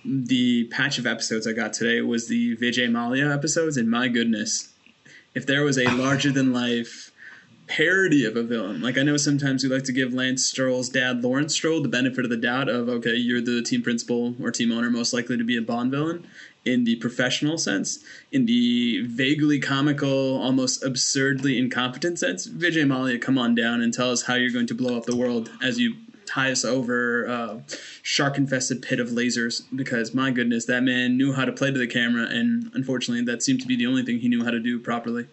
the patch of episodes I got today was the Vijay Mallya episodes, and my goodness, if there was a larger than life parody of a villain, like I know sometimes we like to give Lance Stroll's dad, Lawrence Stroll, the benefit of the doubt of okay, you're the team principal or team owner, most likely to be a Bond villain. In the professional sense, in the vaguely comical, almost absurdly incompetent sense, Vijay Mallya, come on down and tell us how you're going to blow up the world as you tie us over uh, shark infested pit of lasers because my goodness that man knew how to play to the camera and unfortunately that seemed to be the only thing he knew how to do properly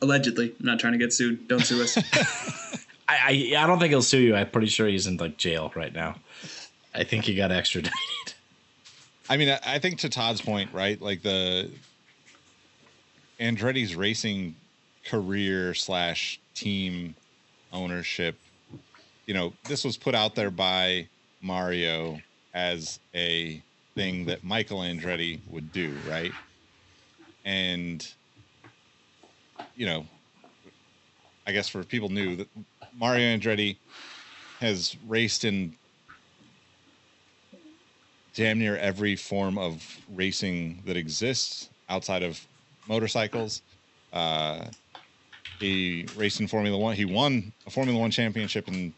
allegedly i'm not trying to get sued don't sue us I, I I don't think he'll sue you. I'm pretty sure he's in like jail right now. I think he got extradited. I mean, I, I think to Todd's point, right? Like the Andretti's racing career slash team ownership. You know, this was put out there by Mario as a thing that Michael Andretti would do, right? And you know, I guess for people new that Mario Andretti has raced in damn near every form of racing that exists outside of motorcycles. Uh, he raced in Formula One. He won a Formula One championship in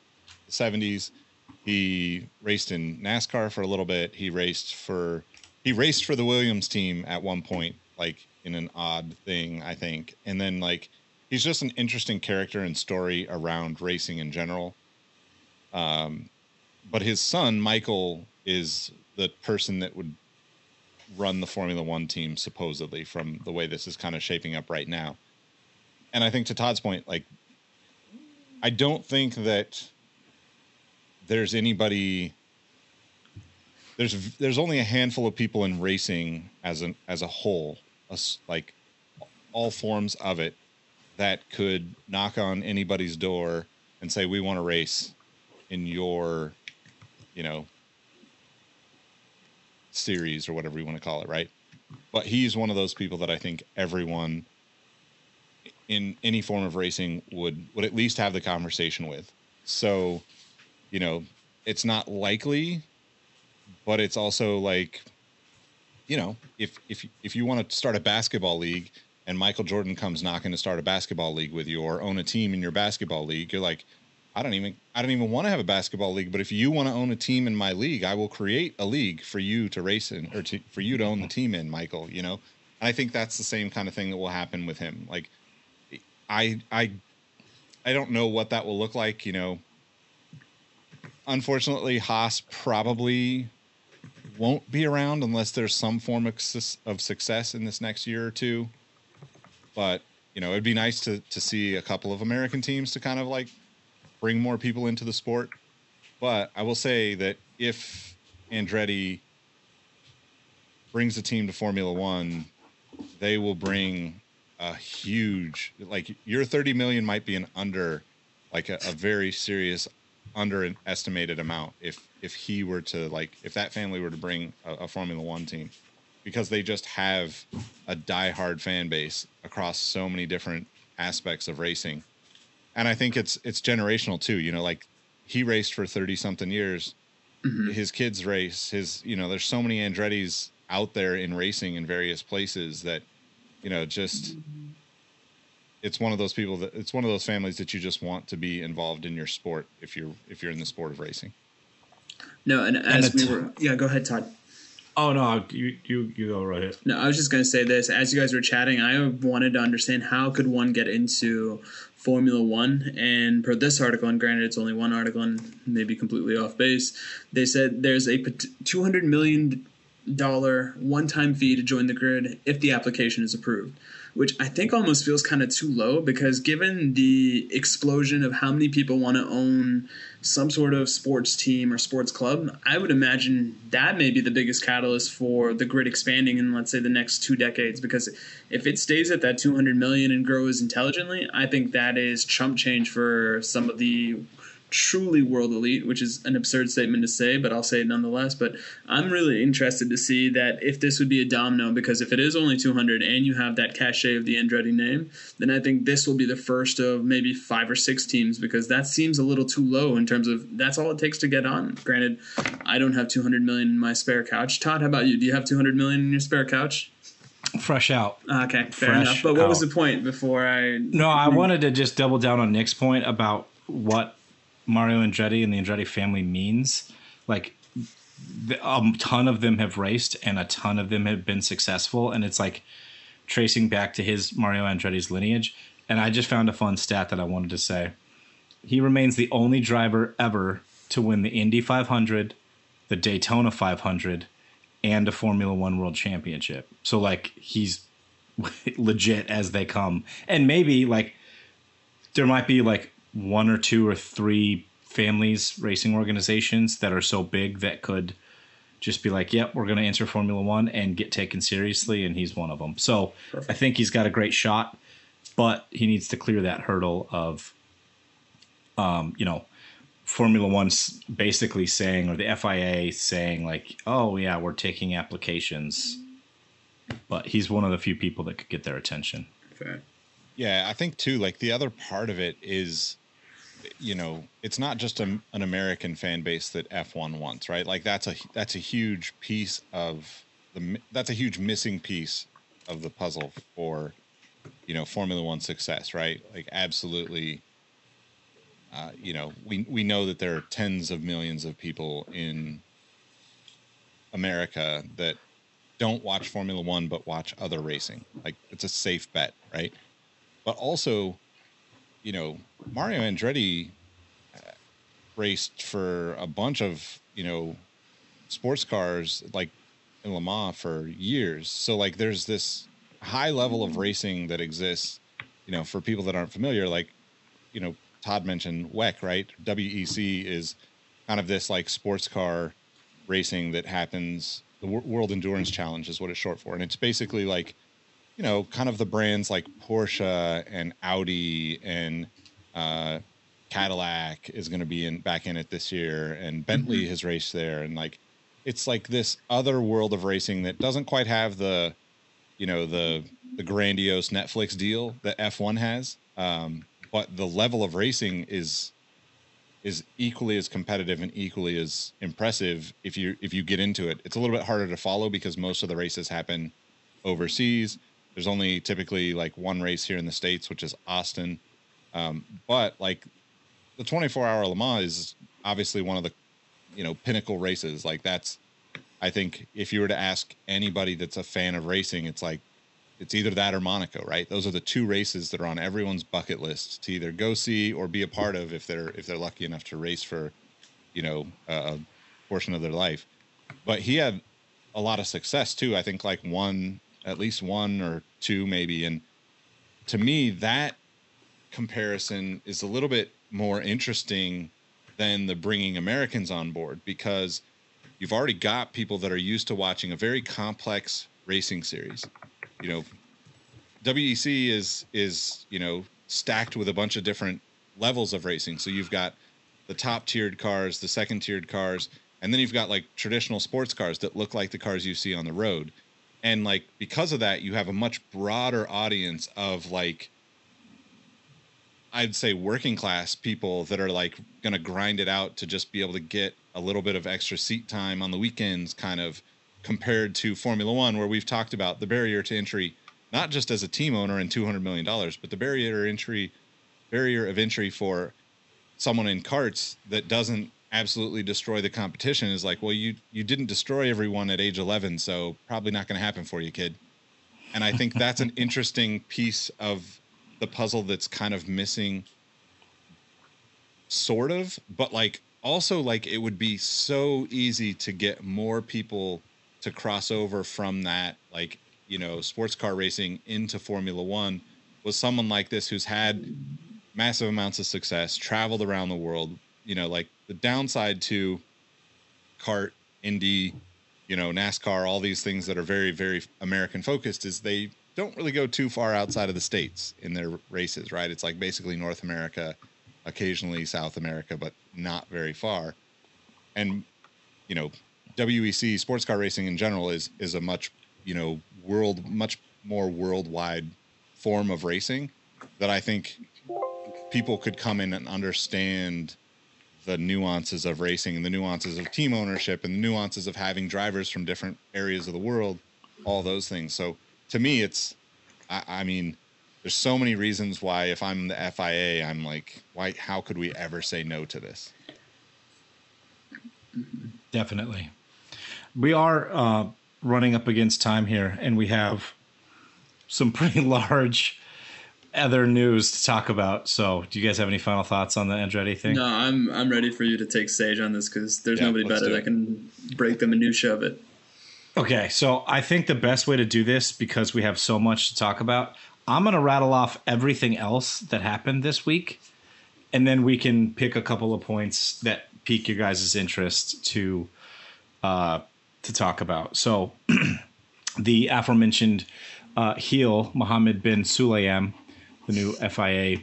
the 70s. He raced in NASCAR for a little bit. He raced for he raced for the Williams team at one point, like in an odd thing, I think. And then like he's just an interesting character and story around racing in general. Um, but his son Michael is the person that would run the Formula One team, supposedly, from the way this is kind of shaping up right now. And I think to Todd's point, like, I don't think that there's anybody. There's there's only a handful of people in racing as an as a whole, like all forms of it, that could knock on anybody's door and say we want to race in your, you know, series or whatever you want to call it, right? But he's one of those people that I think everyone in any form of racing would would at least have the conversation with. So, you know, it's not likely, but it's also like, you know, if if if you want to start a basketball league and Michael Jordan comes knocking to start a basketball league with you or own a team in your basketball league, you're like, I don't even I don't even want to have a basketball league, but if you want to own a team in my league, I will create a league for you to race in or to, for you to own the mm-hmm. team in, Michael, you know? And I think that's the same kind of thing that will happen with him. Like I I I don't know what that will look like, you know. Unfortunately, Haas probably won't be around unless there's some form of of success in this next year or two. But, you know, it'd be nice to to see a couple of American teams to kind of like bring more people into the sport. But I will say that if Andretti brings a team to Formula One, they will bring a huge like your 30 million might be an under like a, a very serious underestimated amount if if he were to like if that family were to bring a, a Formula One team because they just have a diehard fan base across so many different aspects of racing and I think it's it's generational too. You know, like he raced for thirty something years. Mm-hmm. His kids race. His you know, there's so many Andretti's out there in racing in various places that you know just it's one of those people that it's one of those families that you just want to be involved in your sport if you're if you're in the sport of racing. No, and as and we were, yeah, go ahead, Todd. Oh no, you you you go right ahead. No, I was just going to say this. As you guys were chatting, I wanted to understand how could one get into Formula One. And per this article, and granted it's only one article and maybe completely off base, they said there's a two hundred million dollar one time fee to join the grid if the application is approved which I think almost feels kind of too low because given the explosion of how many people want to own some sort of sports team or sports club, I would imagine that may be the biggest catalyst for the grid expanding in let's say the next two decades because if it stays at that 200 million and grows intelligently, I think that is chump change for some of the truly world elite, which is an absurd statement to say, but I'll say it nonetheless. But I'm really interested to see that if this would be a domino, because if it is only 200 and you have that cachet of the Andretti name, then I think this will be the first of maybe five or six teams, because that seems a little too low in terms of that's all it takes to get on. Granted, I don't have 200 million in my spare couch. Todd, how about you? Do you have 200 million in your spare couch? Fresh out. Ah, okay, fair Fresh enough. But what out. was the point before I? No, I wanted to just double down on Nick's point about what Mario Andretti and the Andretti family means. Like a ton of them have raced and a ton of them have been successful and it's like tracing back to his Mario Andretti's lineage and I just found a fun stat that I wanted to say. He remains the only driver ever to win the Indy 500, the Daytona 500 and a Formula 1 World Championship. So like he's legit as they come. And maybe like there might be like one or two or three families racing organizations that are so big that could just be like, "Yep, we're going to enter Formula One and get taken seriously," and he's one of them. So I think he's got a great shot, but he needs to clear that hurdle of, um, you know, Formula One's basically saying, or the FIA saying, like, "Oh yeah, we're taking applications," but he's one of the few people that could get their attention. Fair. Yeah, I think too. Like the other part of it is, you know, it's not just a, an American fan base that F1 wants, right? Like that's a that's a huge piece of the that's a huge missing piece of the puzzle for, you know, Formula One success, right? Like absolutely. Uh, you know, we we know that there are tens of millions of people in America that don't watch Formula One but watch other racing. Like it's a safe bet, right? But also, you know, Mario Andretti uh, raced for a bunch of you know sports cars like in Le Mans for years. So like, there's this high level of racing that exists. You know, for people that aren't familiar, like you know, Todd mentioned WEC, right? WEC is kind of this like sports car racing that happens. The World Endurance Challenge is what it's short for, and it's basically like, you know, kind of the brands like Porsche and Audi and uh, Cadillac is going to be in back in it this year, and Bentley has raced there, and like, it's like this other world of racing that doesn't quite have the, you know, the the grandiose Netflix deal that F1 has. Um, but the level of racing is is equally as competitive and equally as impressive if you if you get into it. It's a little bit harder to follow because most of the races happen overseas. There's only typically like one race here in the states, which is Austin. Um, but like the 24 hour Le Mans is obviously one of the you know pinnacle races. Like that's I think if you were to ask anybody that's a fan of racing, it's like it's either that or Monaco, right? Those are the two races that are on everyone's bucket list to either go see or be a part of if they're if they're lucky enough to race for, you know, a, a portion of their life. But he had a lot of success too. I think like one, at least one or two maybe. And to me, that comparison is a little bit more interesting than the bringing Americans on board because you've already got people that are used to watching a very complex racing series you know WEC is is you know stacked with a bunch of different levels of racing. So you've got the top tiered cars, the second tiered cars, and then you've got like traditional sports cars that look like the cars you see on the road. And like because of that, you have a much broader audience of like I'd say working class people that are like going to grind it out to just be able to get a little bit of extra seat time on the weekends kind of compared to Formula One, where we've talked about the barrier to entry, not just as a team owner and two hundred million dollars, but the barrier entry, barrier of entry for someone in karts that doesn't absolutely destroy the competition is like, well, you you didn't destroy everyone at age eleven, so probably not going to happen for you, kid. And I think that's an interesting piece of the puzzle that's kind of missing, sort of, but like also like it would be so easy to get more people to cross over from that like you know sports car racing into formula one with someone like this who's had massive amounts of success traveled around the world you know like the downside to kart indy you know nascar all these things that are very very american focused is they don't really go too far outside of the states in their races right? It's like basically north america occasionally south america but not very far. And you know WEC sports car racing in general is is a much you know world much more worldwide form of racing that I think people could come in and understand the nuances of racing and the nuances of team ownership and the nuances of having drivers from different areas of the world, all those things. So to me, it's I, I mean, there's so many reasons why if I'm the FIA, I'm like, why? How could we ever say no to this? Definitely. We are uh, running up against time here, and we have some pretty large other news to talk about. So, do you guys have any final thoughts on the Andretti thing? No, I'm I'm ready for you to take stage on this because there's Yeah, nobody better that can break the minutia of it. Okay, so I think the best way to do this, because we have so much to talk about, I'm going to rattle off everything else that happened this week, and then we can pick a couple of points that pique your guys' interest to uh, to talk about. So, the aforementioned uh, heel Mohammed bin Sulayem, the new FIA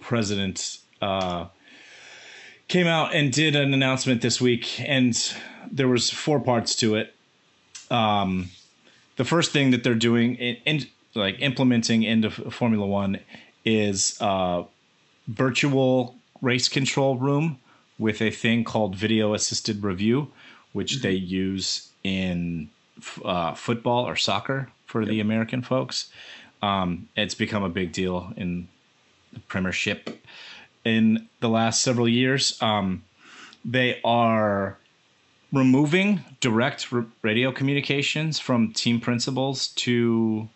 president, uh, came out and did an announcement this week, and there was four parts to it. Um, the first thing that they're doing in, in like implementing into Formula One is uh, virtual race control room with a thing called video assisted review, which mm-hmm. they use in uh, football or soccer for yep. the American folks. Um, it's become a big deal in the Premiership in the last several years. Um, they are removing direct r- radio communications from team principals to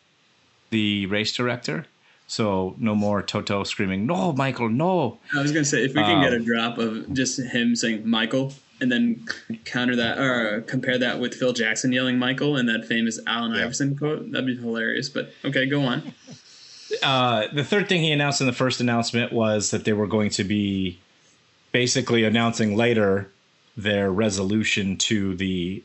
the race director. So no more Toto screaming, "No, Michael, no!" I was gonna say if we can um, get a um, drop of just him saying Michael, and then counter that or compare that with Phil Jackson yelling Michael and that famous Allen yeah. Iverson quote, that'd be hilarious. But okay, go on. Uh, the third thing he announced in the first announcement was that they were going to be basically announcing later their resolution to the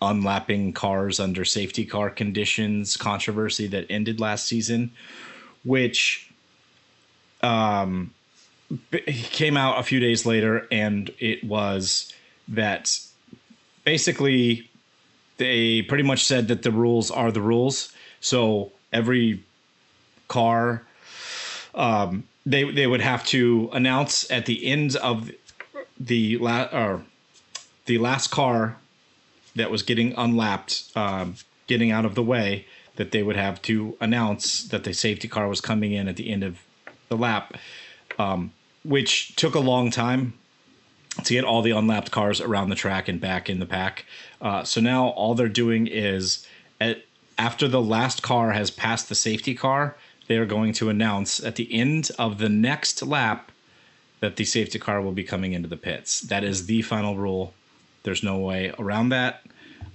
unlapping cars under safety car conditions controversy that ended last season, which um, came out a few days later, and it was that basically they pretty much said that the rules are the rules. So every car, um, they they would have to announce at the end of the la- or the last car that was getting unlapped, um, getting out of the way, that they would have to announce that the safety car was coming in at the end of the lap, um, which took a long time to get all the unlapped cars around the track and back in the pack. Uh, so now all they're doing is at, after the last car has passed the safety car, they are going to announce at the end of the next lap that the safety car will be coming into the pits. That is the final rule there's no way around that.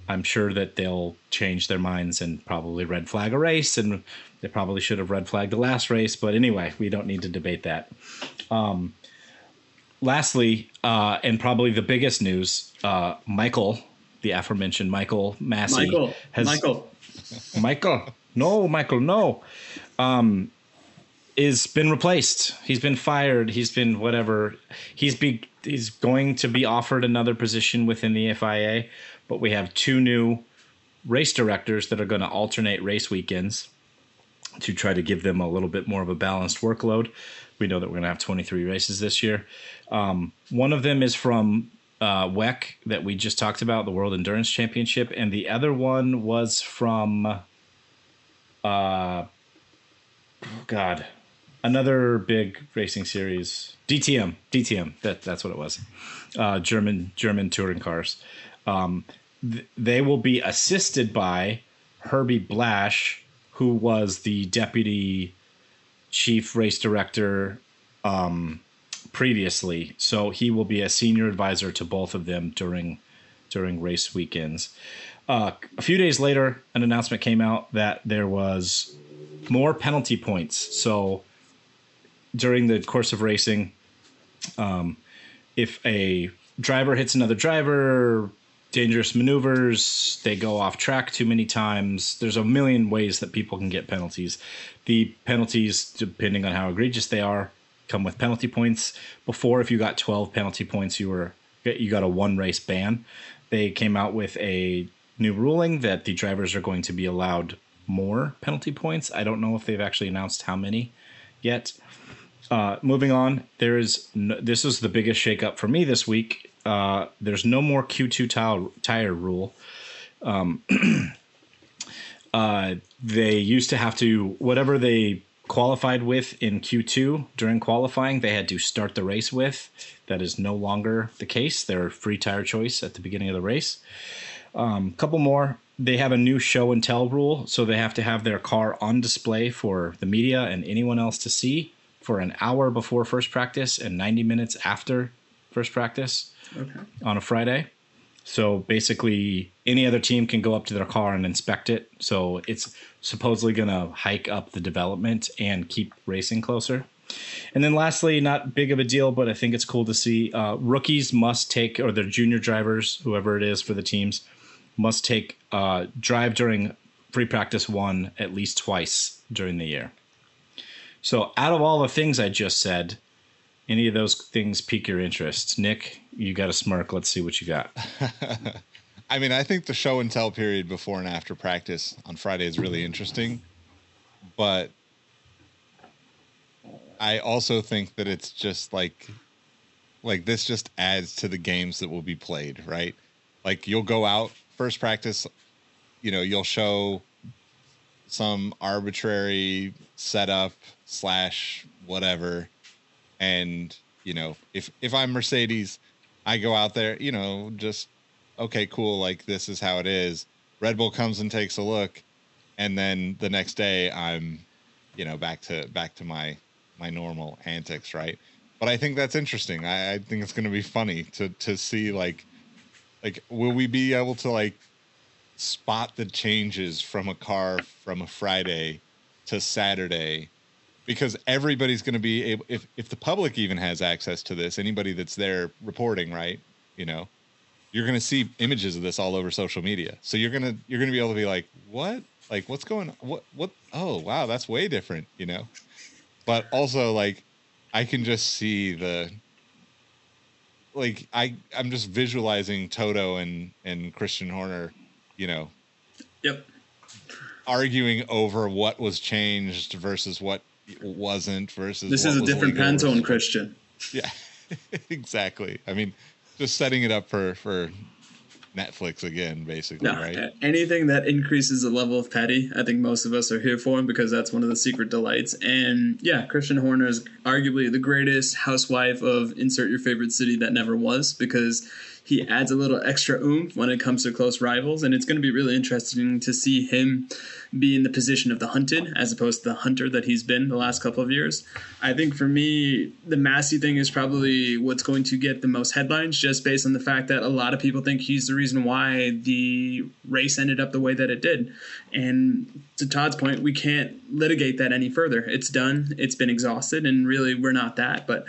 I'm sure that they'll change their minds and probably red flag a race, and they probably should have red flagged the last race. But anyway, we don't need to debate that. Um, lastly, uh, and probably the biggest news, uh, Michael, the aforementioned Michael Masi, Michael, has Michael, Michael, no, Michael, no, um, is been replaced. He's been fired. He's been whatever. He's be he's going to be offered another position within the FIA, but we have two new race directors that are going to alternate race weekends to try to give them a little bit more of a balanced workload. We know that we're going to have 23 races this year. Um, one of them is from uh, WEC that we just talked about, the World Endurance Championship, and the other one was from, uh, God, another big racing series, DTM. DTM. That that's what it was. Uh, German German touring cars. Um, th- they will be assisted by Herbie Blash, who was the deputy chief race director um, previously. So he will be a senior advisor to both of them during during race weekends. Uh, a few days later, an announcement came out that there was more penalty points. So during the course of racing, um, if a driver hits another driver, dangerous maneuvers, they go off track too many times. There's a million ways that people can get penalties. The penalties, depending on how egregious they are, come with penalty points. Before, if you got 12 penalty points, you were you got a one race ban. They came out with a new ruling that the drivers are going to be allowed more penalty points. I don't know if they've actually announced how many yet. Uh, moving on, there is no, this is the biggest shakeup for me this week. Uh, there's no more Q2 tire, tire rule. Um, uh, they used to have to whatever they qualified with in Q2 during qualifying, they had to start the race with. That is no longer the case. They're free tire choice at the beginning of the race. A um, couple more. They have a new show and tell rule, so they have to have their car on display for the media and anyone else to see for an hour before first practice and 90 minutes after first practice okay. on a Friday. So basically, any other team can go up to their car and inspect it. So it's supposedly going to hike up the development and keep racing closer. And then lastly, not big of a deal, but I think it's cool to see. Uh, rookies must take, or their junior drivers, whoever it is for the teams, must take uh, drive during free practice one at least twice during the year. So, out of all the things I just said, any of those things pique your interest? Nick, you got a smirk. Let's see what you got. I mean, I think the show and tell period before and after practice on Friday is really interesting, but I also think that it's just like like this just adds to the games that will be played, right? Like you'll go out first practice, you know, you'll show some arbitrary setup slash whatever, and you know, if if I'm Mercedes, I go out there, you know, just okay, cool, like this is how it is. Red Bull comes and takes a look, and then the next day I'm, you know, back to back to my my normal antics, right? But I think that's interesting. I, I think it's going to be funny to to see like like will we be able to like spot the changes from a car from a Friday to Saturday because everybody's going to be able if if the public even has access to this anybody that's there reporting right you know you're going to see images of this all over social media. So you're going to you're going to be able to be like what? Like what's going on? What what? Oh wow that's way different you know? But also like I can just see the like I I'm just visualizing Toto and and Christian Horner, you know, Yep. arguing over what was changed versus what wasn't versus This is a different legal versus Pantone, Christian. Yeah. exactly. I mean, just setting it up for for Netflix again basically, No, right? anything that increases the level of petty, I think most of us are here for him because that's one of the secret delights. And yeah, Christian Horner is arguably the greatest housewife of insert your favorite city that never was because he adds a little extra oomph when it comes to close rivals. And it's going to be really interesting to see him be in the position of the hunted as opposed to the hunter that he's been the last couple of years. I think for me, the Masi thing is probably what's going to get the most headlines just based on the fact that a lot of people think he's the reason why the race ended up the way that it did. And to Todd's point, we can't litigate that any further. It's done, it's been exhausted, and really we're not that. But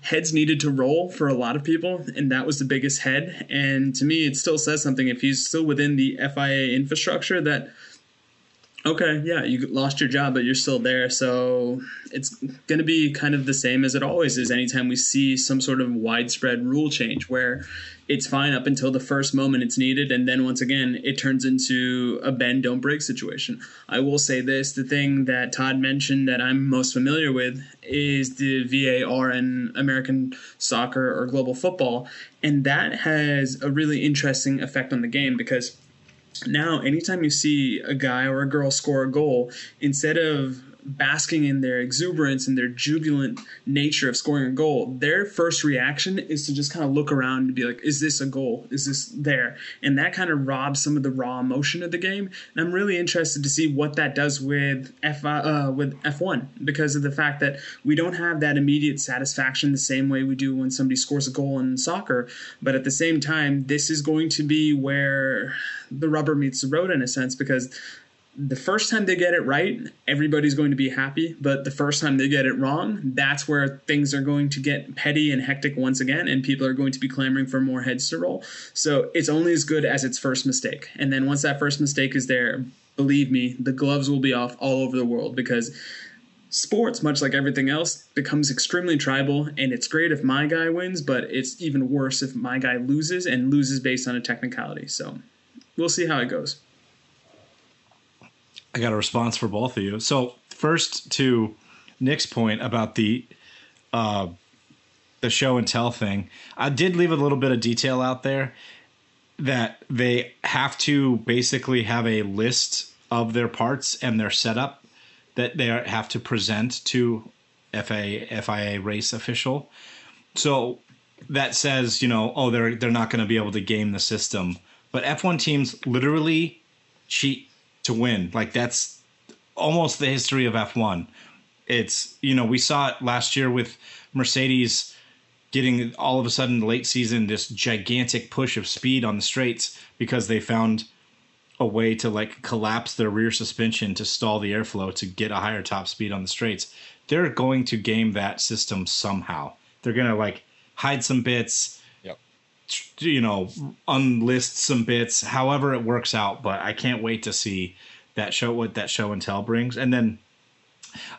heads needed to roll for a lot of people, and that was the biggest head. And to me, it still says something if he's still within the FIA infrastructure that okay, yeah, you lost your job, but you're still there. So it's going to be kind of the same as it always is anytime we see some sort of widespread rule change where it's fine up until the first moment it's needed. And then once again, it turns into a bend, don't break situation. I will say this the thing that Todd mentioned that I'm most familiar with is the VAR in American soccer or global football. And that has a really interesting effect on the game because now anytime you see a guy or a girl score a goal instead of basking in their exuberance and their jubilant nature of scoring a goal their first reaction is to just kind of look around and be like is this a goal? Is this there? And that kind of robs some of the raw emotion of the game. And i'm really interested to see what that does with f uh, with f1 because of the fact that we don't have that immediate satisfaction the same way we do when somebody scores a goal in soccer. But at the same time this is going to be where the rubber meets the road in a sense because the first time they get it right, everybody's going to be happy. But the first time they get it wrong, that's where things are going to get petty and hectic once again, and people are going to be clamoring for more heads to roll. So it's only as good as its first mistake. And then once that first mistake is there, believe me, the gloves will be off all over the world because sports, much like everything else, becomes extremely tribal. And it's great if my guy wins, but it's even worse if my guy loses and loses based on a technicality. So we'll see how it goes. I got a response for both of you. So first to Nick's point about the uh, the show and tell thing, I did leave a little bit of detail out there that they have to basically have a list of their parts and their setup that they have to present to FIA race official. So that says, you know, oh, they're they're not going to be able to game the system. But F1 teams literally cheat to win. Like that's almost the history of F1. It's you know we saw it last year with Mercedes getting all of a sudden late season this gigantic push of speed on the straights because they found a way to like collapse their rear suspension to stall the airflow to get a higher top speed on the straights, they're going to game that system somehow. They're going to like hide some bits. You know, unlist some bits, however it works out. But I can't wait to see that show, what that show and tell brings. And then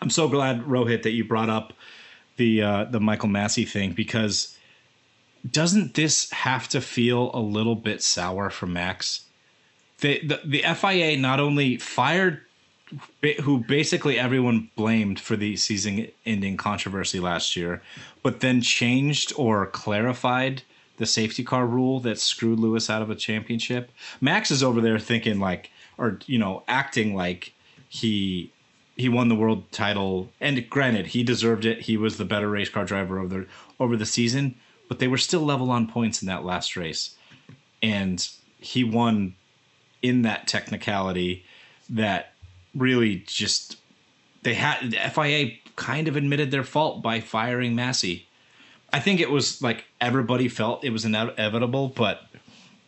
I'm so glad, Rohit, that you brought up the uh, the Michael Masi thing because doesn't this have to feel a little bit sour for Max? The, the the FIA not only fired who basically everyone blamed for the season ending controversy last year, but then changed or clarified the safety car rule that screwed Lewis out of a championship. Max is over there thinking like or you know acting like he he won the world title, and granted, he deserved it. He was the better race car driver over the over the season, but they were still level on points in that last race, and he won in that technicality that really just they had FIA kind of admitted their fault by firing Masi. I think it was like everybody felt it was inevitable, but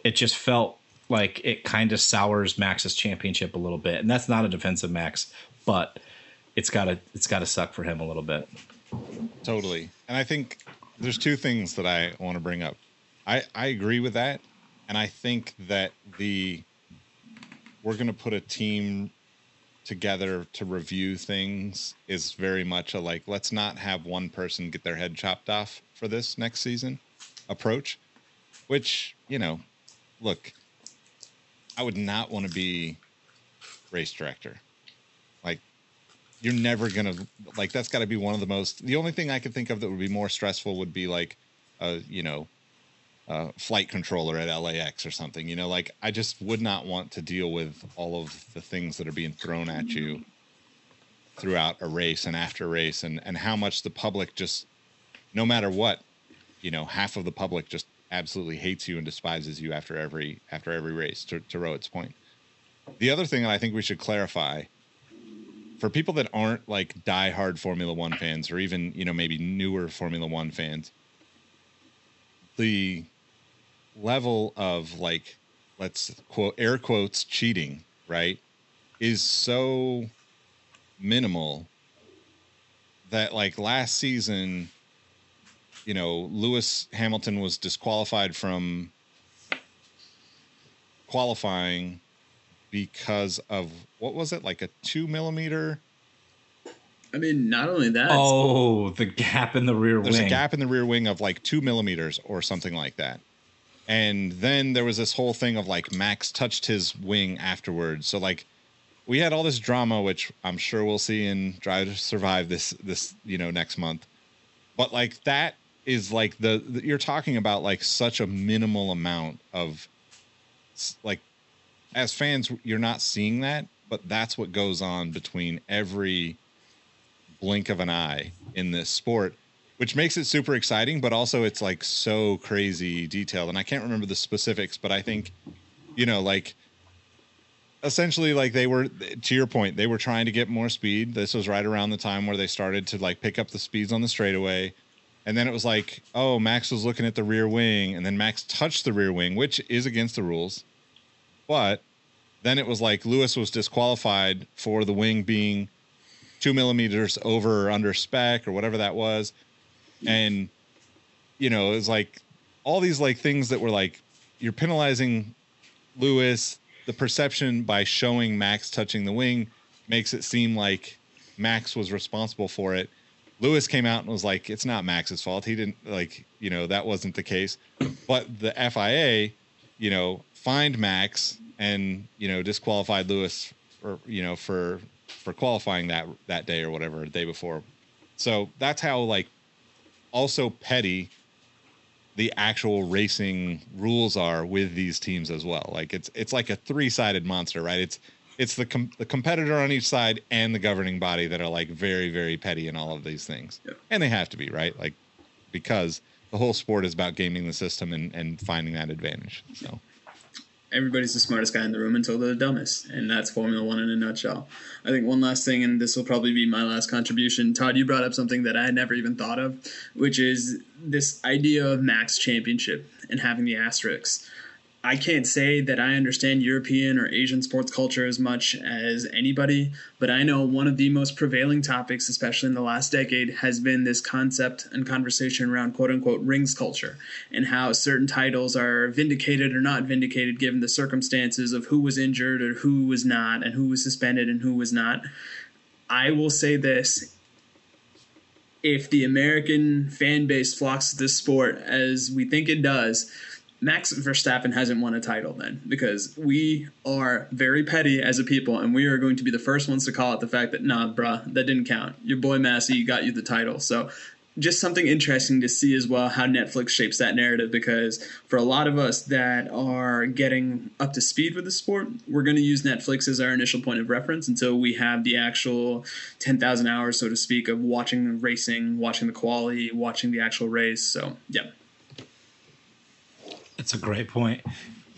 it just felt like it kind of sours Max's championship a little bit, and that's not a defensive Max, but it's gotta it's gotta suck for him a little bit. Totally. And I think there's two things that I want to bring up. I, I agree with that. And I think that the we're gonna put a team together to review things is very much a like let's not have one person get their head chopped off for this next season approach. Which, you know, look, I would not want to be race director. Like you're never gonna like that's got to be one of the most the only thing i could think of that would be more stressful would be like a you know flight controller at lax or something you know like i just would not want to deal with all of the things that are being thrown at you throughout a race and after race and and how much the public just no matter what you know half of the public just absolutely hates you and despises you after every after every race to, to Rohit's point. The other thing that i think we should clarify for people that aren't like diehard Formula One fans, or even you know maybe newer Formula One fans, the level of like let's quote air quotes cheating right is so minimal that like last season you know lewis hamilton was disqualified from qualifying because of what was it like a two millimeter I mean, not only that. Oh, the gap in the rear there's wing. There's a gap in the rear wing of like two millimeters or something like that and then there was this whole thing of like max touched his wing afterwards. So like we had all this drama which i'm sure we'll see in drive to survive this this you know next month. But like that is like the, the you're talking about like such a minimal amount of like as fans you're not seeing that but that's what goes on between every blink of an eye in this sport which makes it super exciting but also it's like so crazy detailed and i can't remember the specifics but i think you know like essentially like they were to your point they were trying to get more speed. This was right around the time where they started to like pick up the speeds on the straightaway and then it was like oh max was looking at the rear wing and then max touched the rear wing which is against the rules but then it was like lewis was disqualified for the wing being two millimeters over or under spec or whatever that was and you know it was like all these like things that were like you're penalizing lewis. The perception by showing max touching the wing makes it seem like max was responsible for it. Lewis came out and was like it's not max's fault. He didn't like you know that wasn't the case. But the fia you know fined max and you know disqualified lewis for you know for for qualifying that that day or whatever the day before. So that's how like also petty the actual racing rules are with these teams as well. Like it's it's like a three-sided monster, right? It's it's the com- the competitor on each side and the governing body that are like very very petty in all of these things. Yeah. And they have to be, right? Like because the whole sport is about gaming the system and and finding that advantage. So everybody's the smartest guy in the room until they're the dumbest, and that's Formula One in a nutshell. I think one last thing, and this will probably be my last contribution. Todd, you brought up something that I had never even thought of, which is this idea of max championship and having the asterisks. I can't say that I understand European or Asian sports culture as much as anybody, but I know one of the most prevailing topics, especially in the last decade, has been this concept and conversation around quote unquote rings culture and how certain titles are vindicated or not vindicated given the circumstances of who was injured or who was not, and who was suspended and who was not. I will say this if the American fan base flocks to this sport as we think it does, Max Verstappen hasn't won a title then because we are very petty as a people and we are going to be the first ones to call out the fact that nah bruh that didn't count your boy Masi got you the title so just something interesting to see as well how Netflix shapes that narrative because for a lot of us that are getting up to speed with the sport, we're going to use Netflix as our initial point of reference until we have the actual 10,000 hours, so to speak, of watching racing, watching the quality, watching the actual race. So, yeah. That's a great point.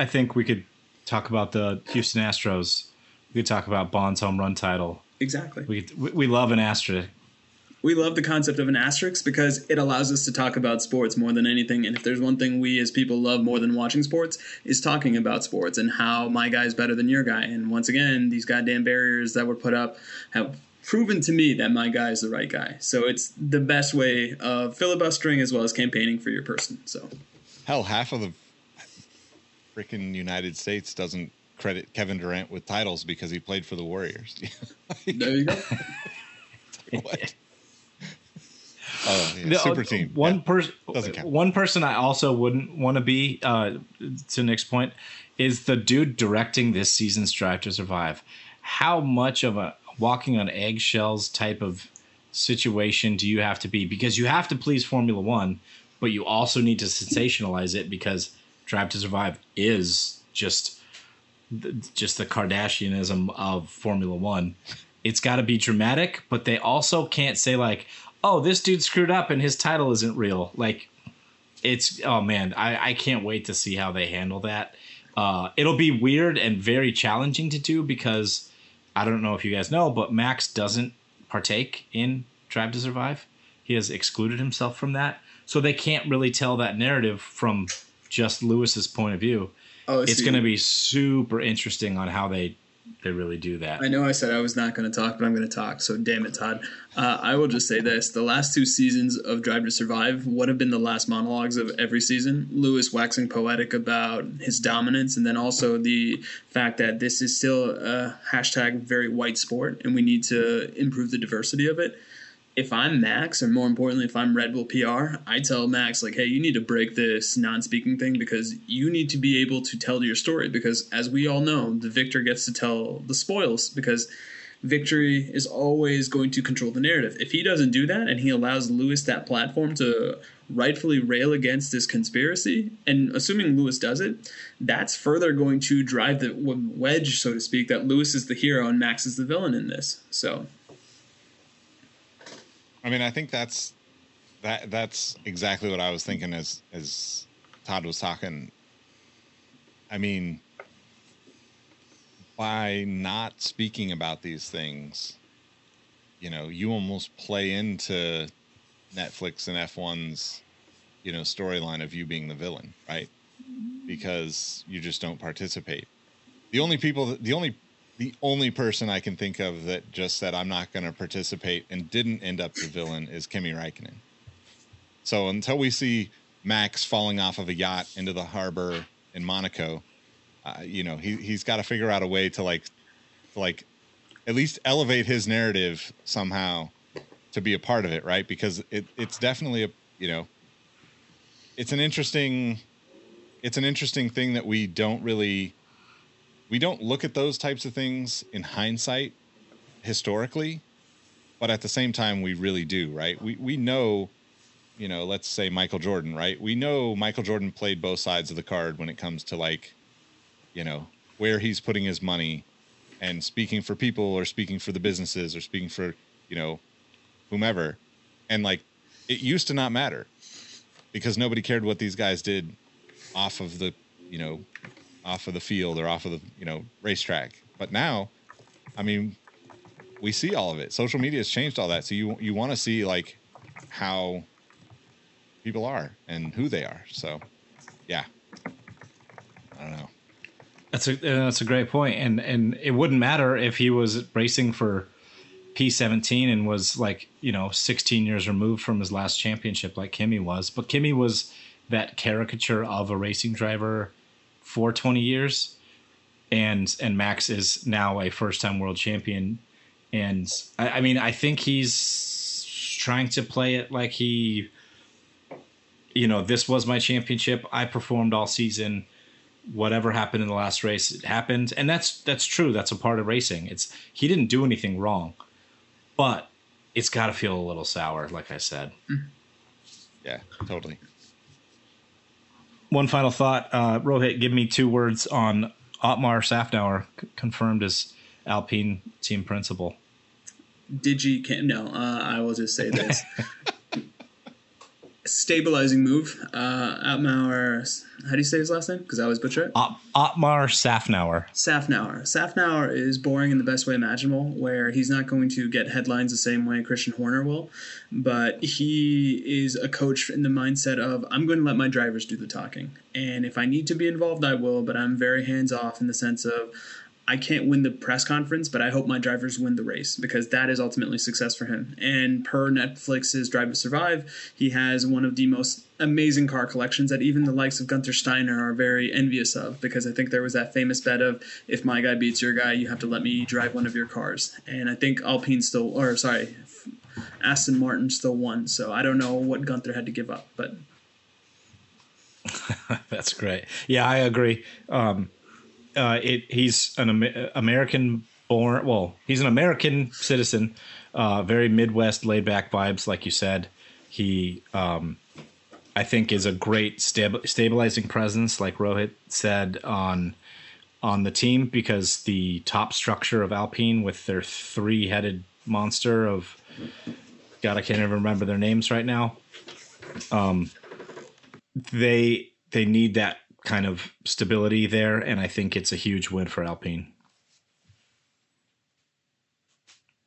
I think we could talk about the Houston Astros. We could talk about Bond's home run title. Exactly. We we, we love an asterisk. We love the concept of an asterisk because it allows us to talk about sports more than anything. And if there's one thing we as people love more than watching sports, is talking about sports and how my guy's better than your guy. And once again, these goddamn barriers that were put up have proven to me that my guy is the right guy. So it's the best way of filibustering as well as campaigning for your person. So Hell, half of the freaking United States doesn't credit Kevin Durant with titles because he played for the Warriors. there you go. what? Oh, yeah, The- super uh, team. One Yeah. person, one person I also wouldn't want to be. Uh, to Nick's point, is the dude directing this season's Drive to Survive. How much of a walking on eggshells type of situation do you have to be? Because you have to please Formula One, but you also need to sensationalize it because Drive to Survive is just just the Kardashianism of Formula One. It's got to be dramatic, but they also can't say like, "Oh, this dude screwed up and his title isn't real." Like, it's oh man, I I can't wait to see how they handle that. Uh, it'll be weird and very challenging to do because I don't know if you guys know, but Max doesn't partake in Drive to Survive. He has excluded himself from that, so they can't really tell that narrative from just Lewis's point of view Oh, it's going to be super interesting on how they they really do that. I know I said I was not going to talk, but I'm going to talk. So damn it, Todd. Uh, I will just say this: the last two seasons of Drive to Survive would have been the last monologues of every season. Lewis waxing poetic about his dominance, and then also the fact that this is still a hashtag very white sport, and we need to improve the diversity of it. If I'm Max, or more importantly, if I'm Red Bull PR, I tell Max like, "Hey, you need to break this non-speaking thing because you need to be able to tell your story. Because as we all know, the victor gets to tell the spoils. Because victory is always going to control the narrative. If he doesn't do that and he allows Lewis that platform to rightfully rail against this conspiracy, and assuming Lewis does it, that's further going to drive the wedge, so to speak, that Lewis is the hero and Max is the villain in this. So I mean, I think that's that that's exactly what I was thinking as as Todd was talking. I mean, by not speaking about these things, you know, you almost play into Netflix and F1's, you know, storyline of you being the villain, right? Mm-hmm. Because you just don't participate. The only people that the only the only person I can think of that just said I'm not going to participate and didn't end up the villain is Kimi Räikkönen. So until we see Max falling off of a yacht into the harbor in Monaco, uh, you know he he's got to figure out a way to like, to like, at least elevate his narrative somehow to be a part of it, right? Because it it's definitely a you know, it's an interesting, it's an interesting thing that we don't really we don't look at those types of things in hindsight historically but at the same time we really do right? We we know you know let's say michael jordan right? We know michael jordan played both sides of the card when it comes to like you know where he's putting his money and speaking for people or speaking for the businesses or speaking for you know whomever. And like it used to not matter because nobody cared what these guys did off of the you know off of the field or off of the you know racetrack. But now, I mean, we see all of it. Social media has changed all that. So you you want to see like how people are and who they are. So yeah, I don't know. That's a uh, that's a great point, and and it wouldn't matter if he was racing for P17 and was like you know 16 years removed from his last championship, like Kimi was. But Kimi was that caricature of a racing driver for 20 years, and and Max is now a first time world champion, and I, I mean I think he's trying to play it like he, you know, this was my championship. I performed all season. Whatever happened in the last race it happened. And that's that's true. That's a part of racing. It's he didn't do anything wrong. But it's got to feel a little sour like i said. Yeah, totally. One final thought uh rohit give me two words on Otmar Szafnauer c- confirmed as alpine team principal Digi can no. Uh, I will just say this: stabilizing move. Uh, Atmauer. How do you say his last name? Because I always butcher it. Otmar Szafnauer Szafnauer. Szafnauer is boring in the best way imaginable, where he's not going to get headlines the same way Christian Horner will, but he is a coach in the mindset of I'm going to let my drivers do the talking, and if I need to be involved, I will. But I'm very hands off in the sense of I can't win the press conference, but I hope my drivers win the race because that is ultimately success for him. And per Netflix's Drive to Survive, he has one of the most amazing car collections that even the likes of Gunther Steiner are very envious of because I think there was that famous bet of if my guy beats your guy, you have to let me drive one of your cars. And I think Alpine still, or sorry, Aston Martin still won. So I don't know what Gunther had to give up, but That's great. Yeah, I agree. Um, uh, it, he's an Amer- American born. Well, he's an American citizen. Uh, very Midwest, laid back vibes, like you said. He, um, I think, is a great stab- stabilizing presence, like Rohit said on on the team, because the top structure of Alpine with their three headed monster of God, I can't even remember their names right now they they need that kind of stability there, and I think it's a huge win for Alpine.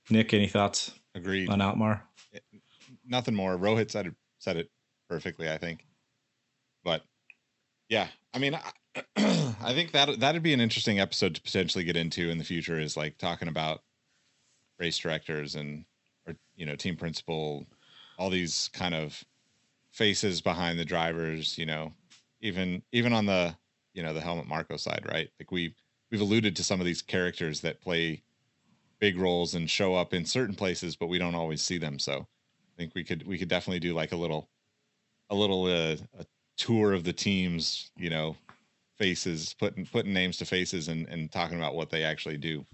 Nick, any thoughts Agreed. on Otmar? Nothing more. Rohit said it, said it perfectly, I think. But yeah, I mean, I, I think that that'd be an interesting episode to potentially get into in the future. Is like talking about race directors and or you know team principal, all these kind of faces behind the drivers. You know, even even on the you know the Helmut Marko side, right? Like we we've alluded to some of these characters that play big roles and show up in certain places, but we don't always see them. So I think we could we could definitely do like a little a little uh, a tour of the teams, you know, faces, putting putting names to faces and and talking about what they actually do.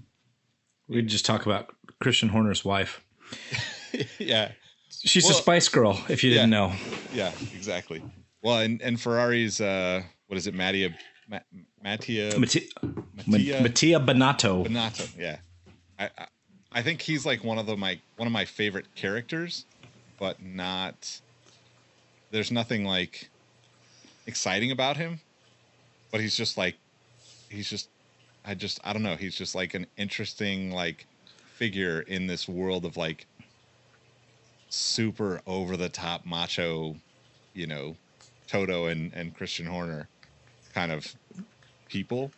We'd just talk about Christian Horner's wife. yeah, She's a Spice Girl, if you didn't know. yeah, exactly. Well, and and Ferrari's uh what is it, Mattia Ma- Mattia Mattia Mattia Binotto. Binotto, yeah. I, I I think he's like one of the my one of my favorite characters, but not there's nothing like exciting about him. But he's just like he's just I just I don't know, he's just like an interesting like figure in this world of like super over the top macho, you know, Toto and, and Christian Horner kind of people.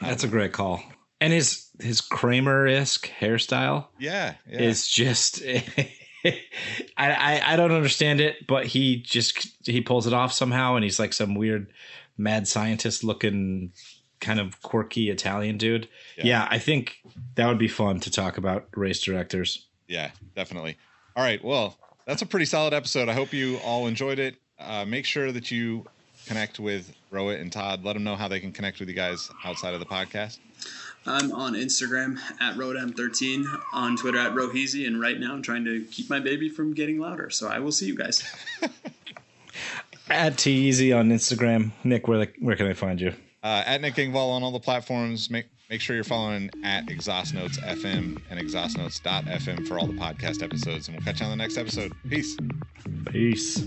That's a great call. And his his Kramer esque hairstyle Yeah, yeah. is just I, I I don't understand it, but he just he pulls it off somehow, and he's like some weird mad scientist looking kind of quirky Italian dude. Yeah. Yeah. I think that would be fun to talk about race directors. Yeah, definitely. All right. Well, that's a pretty solid episode. I hope you all enjoyed it. Uh, make sure that you connect with Rohit and Todd. Let them know how they can connect with you guys outside of the podcast. I'm on Instagram at Rodam13, on Twitter at Roheezy, and right now I'm trying to keep my baby from getting louder. So I will see you guys. At T Easy on Instagram. Nick, where the, where can I find you? Uh, at Nick Engvall on all the platforms. Make make sure you're following at Exhaust Notes FM and exhaustnotes.fm for all the podcast episodes. And we'll catch you on the next episode. Peace. Peace.